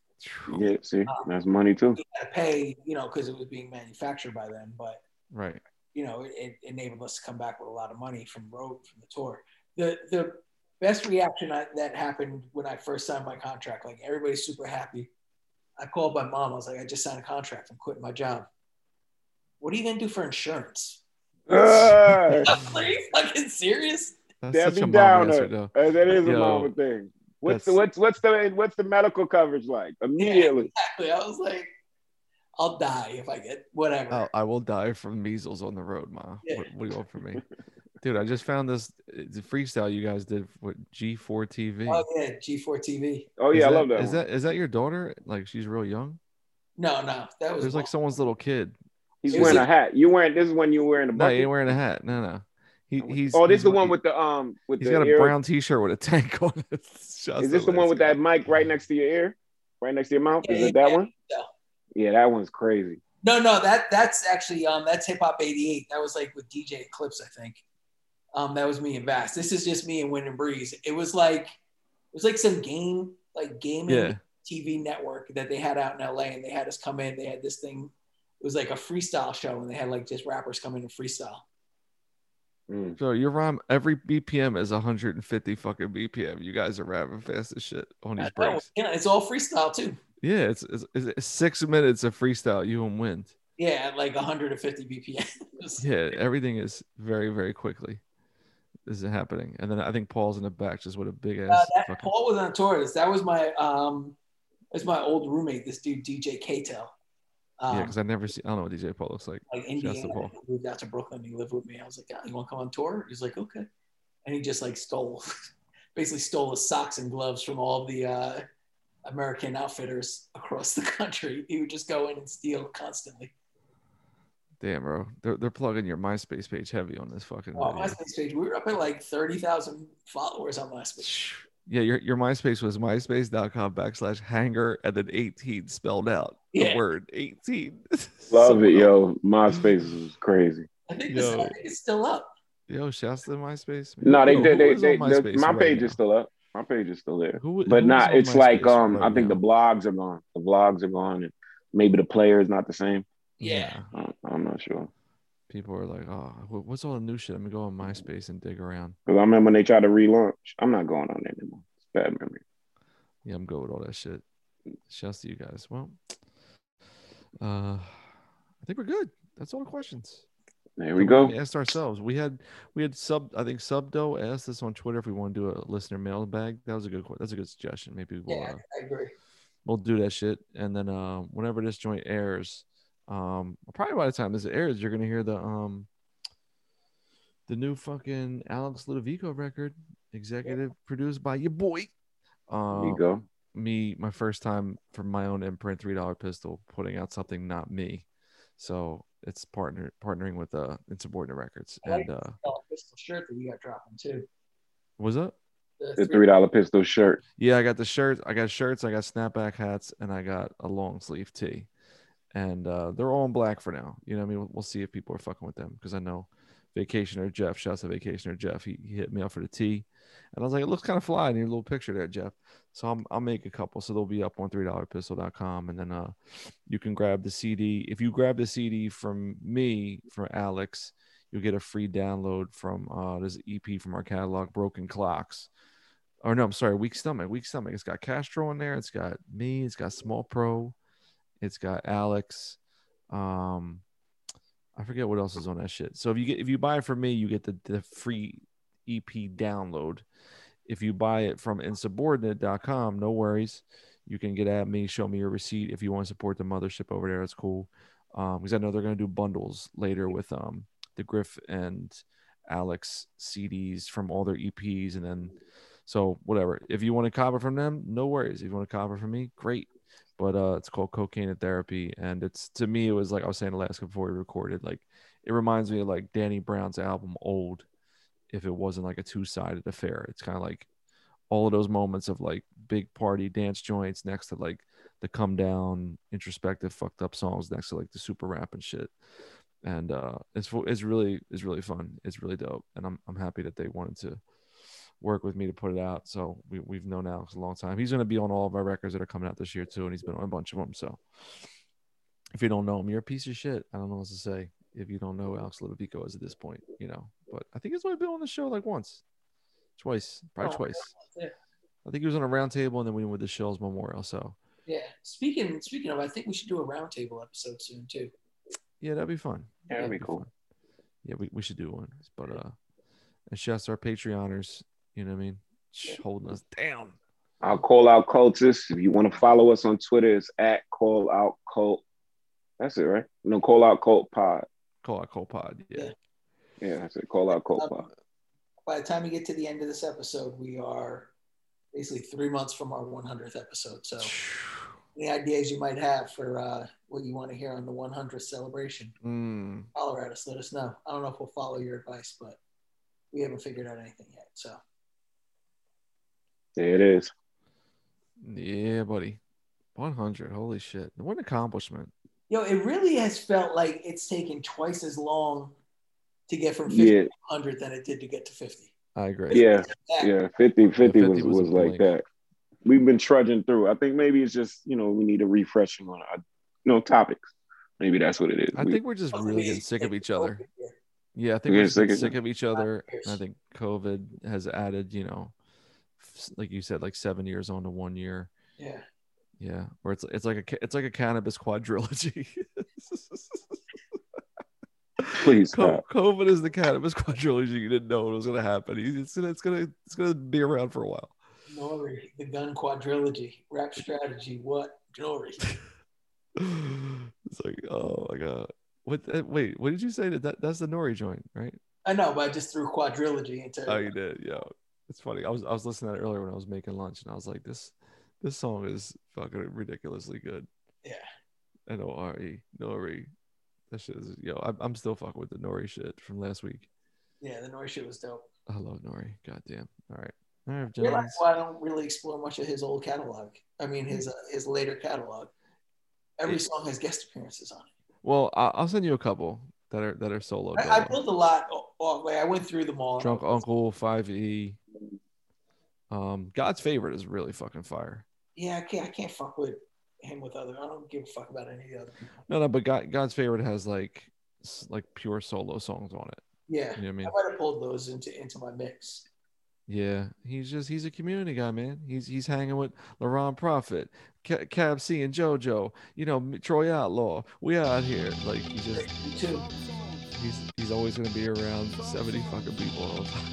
Yeah, see, that's money too. We had to pay, you know, because it was being manufactured by them. But Right. you know, it, it enabled us to come back with a lot of money from road from the tour. The the best reaction I, that happened when I first signed my contract, like everybody's super happy. I called my mom. I was like, I just signed a contract. I'm quitting my job. What are you gonna do for insurance? Ah, <laughs> Are you fucking serious? That's Debbie such a mom answer, Downer. though. Uh, that is a Yo, mama thing. What's the what's what's the what's the medical coverage like immediately? Exactly. I was like, I'll die if I get whatever. Oh, I will die from measles on the road, ma. Yeah. What, what do you want from me, <laughs> dude? I just found this it's a freestyle you guys did with G4 TV. Oh yeah, G4 TV. Oh Is yeah, I love that. Is one. that is that your daughter? Like she's real young. No, no, that was There's like someone's little kid. He's wearing a- a hat. You wearing this is when you were wearing the No, he bucket. ain't wearing a hat. No, no. He he's oh, this he's the one with the um with He's the got a ear- brown T-shirt with a <laughs> tank on it. is Shouts this to the one with that mic right next to your ear, right next to your mouth? Yeah, Is it that yeah. one? Yeah. Yeah, that one's crazy. No, no, that that's actually um that's Hip Hop 88. That was like with DJ Eclipse, I think. Um, that was me and Bass. This is just me and Windnbreez. It was like it was like some game, like gaming Yeah. TV network that they had out in LA, and they had us come in. They had this thing. It was like a freestyle show, and they had like just rappers come in and freestyle. Mm. So your rhyme every BPM is 150 fucking BPM. You guys are rapping fast as shit on these That- that breaks. yeah, it's all freestyle too. Yeah, it's, it's, it's six minutes of freestyle. You and Wind. Yeah, at like 150 BPM. <laughs> Yeah, everything is very very quickly. This is happening, and then I think Paul's in the back just with a big ass. Uh, that, fucking, Paul was on tour. That was my um, that's my old roommate. This dude DJ Kato. Um, yeah, because I never see. I don't know what DJ Pawl looks like. like Indiana. Paul. Moved out to Brooklyn. He lived with me. I was like, yeah, you want to come on tour? He's like, okay. And he just like stole, <laughs> basically stole his socks and gloves from all the uh, American outfitters across the country. He would just go in and steal constantly. Damn, bro, they're they're plugging your MySpace page heavy on this fucking. Oh, video. MySpace page. We were up at like thirty thousand followers on MySpace. <sighs> Yeah, your your MySpace was myspace.com backslash hangar and then 18 spelled out. The Yeah. word 18. <laughs> Love So it, yo. MySpace <laughs> is crazy. I think, this, I Yo. think it's still up. Yo, shouts to MySpace. man. No, they Yo, they, who they, they, on the- MySpace my right page now? is still up. My page is still there. Who- But who not. is on It's like um, right I think now? the blogs are gone. The blogs are gone, and maybe the player is not the same. Yeah. I- I'm not sure. People are like, oh, what's all the new shit? I'm gonna go on MySpace and dig around. Because I remember when they tried to relaunch. I'm not going on there anymore. It's bad memory. Yeah, I'm good with all that shit. Shouts to you guys. Well, uh, I think we're good. That's all the questions. There we go. We asked ourselves. We had we had sub. I think Subdo asked us on Twitter if we want to do a listener mailbag. That was a good. That's a good suggestion. Maybe we'll Yeah, uh, I agree. we'll do that shit. And then uh, whenever this joint airs, um, probably by the time this airs, you're gonna hear the um, the new fucking Alex Ludovico record, executive produced by your boy. Uh, There you go. me my first time for my own imprint three dollar pistol putting out something not me so it's partner partnering with uh insubordinate records I like and uh the pistol shirt that you got dropping too. was that The three dollar pistol shirt. yeah i got the shirts i got shirts i got snapback hats and i got a long sleeve tee and uh they're all in black for now. You know i mean? We'll, we'll see if people are fucking with them because i know vacationer jeff shouts to vacationer jeff. He, he hit me up for the tee and i was like it looks kind of fly in your little picture there jeff. So I'll, I'll make a couple. So they'll be up on three dollar pistol.com and then uh you can grab the cd if you grab the cd from me from alex you'll get a free download from uh this ep from our catalog broken clocks. Or no i'm sorry weak stomach. Weak stomach. It's got castro in there. It's got me. It's got small pro it's got alex um i forget what else is on that shit. So if you get if you buy it from me you get the, the free ep download. If you buy it from insubordinate.com no worries. You can get at me show me your receipt if you want to support the mothership over there. That's cool. Um because i know they're going to do bundles later with um the griff and alex cds from all their eps and then so whatever. If you want to copy from them no worries. If you want to copy from me great but uh it's called cocaine and therapy and it's to me it was like i was saying Alaska before we recorded like it reminds me of like danny brown's album old if it wasn't like a two-sided affair. It's kind of like all of those moments of like big party dance joints next to like the come down introspective fucked up songs next to like the super rap and shit. And uh it's it's really it's really fun. It's really dope and i'm i'm happy that they wanted to work with me to put it out. So we, we've known alex a long time. He's going to be on all of our records that are coming out this year too and he's been on a bunch of them so. If you don't know him you're a piece of shit. I don't know what to say. If you don't know alex Ludovico is at this point you know but i think he's only been on the show like once. Twice. Probably Oh, twice. yeah. i think he was on a round table and then we went with the shills memorial so. Yeah. Speaking speaking of, I think we should do a roundtable episode soon too. yeah that'd be fun. Yeah, that'd be That'd cool. fun. yeah we, we should do one. But uh and shouts to our patreoners you know what i mean Sh- holding us down I'll call out cultists. If you want to follow us on Twitter, it's at call out cult. That's it, right? No, call out cult pod. call out cult pod yeah, Yeah. Yeah, that's it. Call out cult Um, pod. by the time we get to the end of this episode, we are basically three months from our 100th episode. So, <sighs> any ideas you might have for uh, what you want to hear on the 100th celebration, Mm, holler at us. Let us know. I don't know if we'll follow your advice, but we haven't figured out anything yet. So, There it is. yeah buddy 100 holy shit what an accomplishment yo, it really has felt like it's taken twice as long to get from 50 Yeah, to 100 than it did to get to 50. i agree yeah, yeah. 50, 50, 50 was, was was like that. We've been trudging through. I think maybe it's just, you know, we need a refreshing on our, you know, topics. Maybe that's what it is. i We- think we're just oh, really getting sick of each other Yeah. Yeah, I think We're we're just sick of sick of each other. I think COVID has added, you know, f- like you said, like seven years onto one year. Yeah. Yeah, or it's it's like a it's like a cannabis quadrilogy. Please Co- stop. COVID is the cannabis quadrilogy. You didn't know it was gonna happen. It's gonna it's gonna it's gonna be around for a while. Nori, the gun quadrilogy, rap strategy, what? Nori. <laughs> It's like oh my god. What? uh, Wait, what did you say? That, that that's the Nori joint, right? I know, but I just threw quadrilogy into Oh, you did. Yeah, it's funny. I was I was listening to that earlier when I was making lunch, and I was like, this this song is fucking ridiculously good. Yeah. N O R E Nori. That shit is yo. I'm I'm still fucking with the Nori shit from last week. Yeah, the Nori shit was dope. I love Nori. Goddamn. All right. All right, I realize why I don't really explore much of his old catalog. I mean, his uh, his later catalog. Every song has guest appearances on it. Well, I'll send you a couple that are that are solo. I, I pulled a lot o- off. Like I went through them all. Drunk Uncle, Five E. Um, God's favorite is really fucking fire. Yeah, I can't. I can't fuck with him with other. I don't give a fuck about any of the other. No, no, but God, God's favorite has like like pure solo songs on it. Yeah, You know what I mean? I might have pulled those into into my mix. Yeah, he's just he's a community guy, man. He's he's hanging with LaRon Prophet, Ca- Cab C and JoJo. You know, Troy Outlaw. We out here. Like he just he's he's always gonna be around seventy fucking people all the time.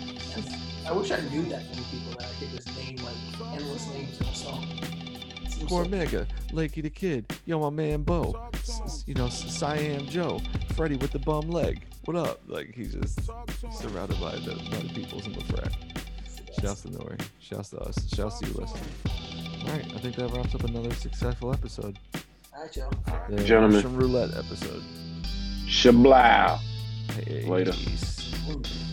I wish I knew that many people that I could just name like endless names in a song. So- Mega, Lakey the Kid, yo my man Bo, S- s- you know Siam Joe, Freddie with the bum leg. What up? Like he's just surrounded by the by the peoples in the frat. Shouts to Nori. Shouts to us. Shouts to you listening. All right, I think that wraps up another successful episode. All right, Joe. The Gentlemen. Russian roulette episode. Shablow. Hey, Later. peace. Mm.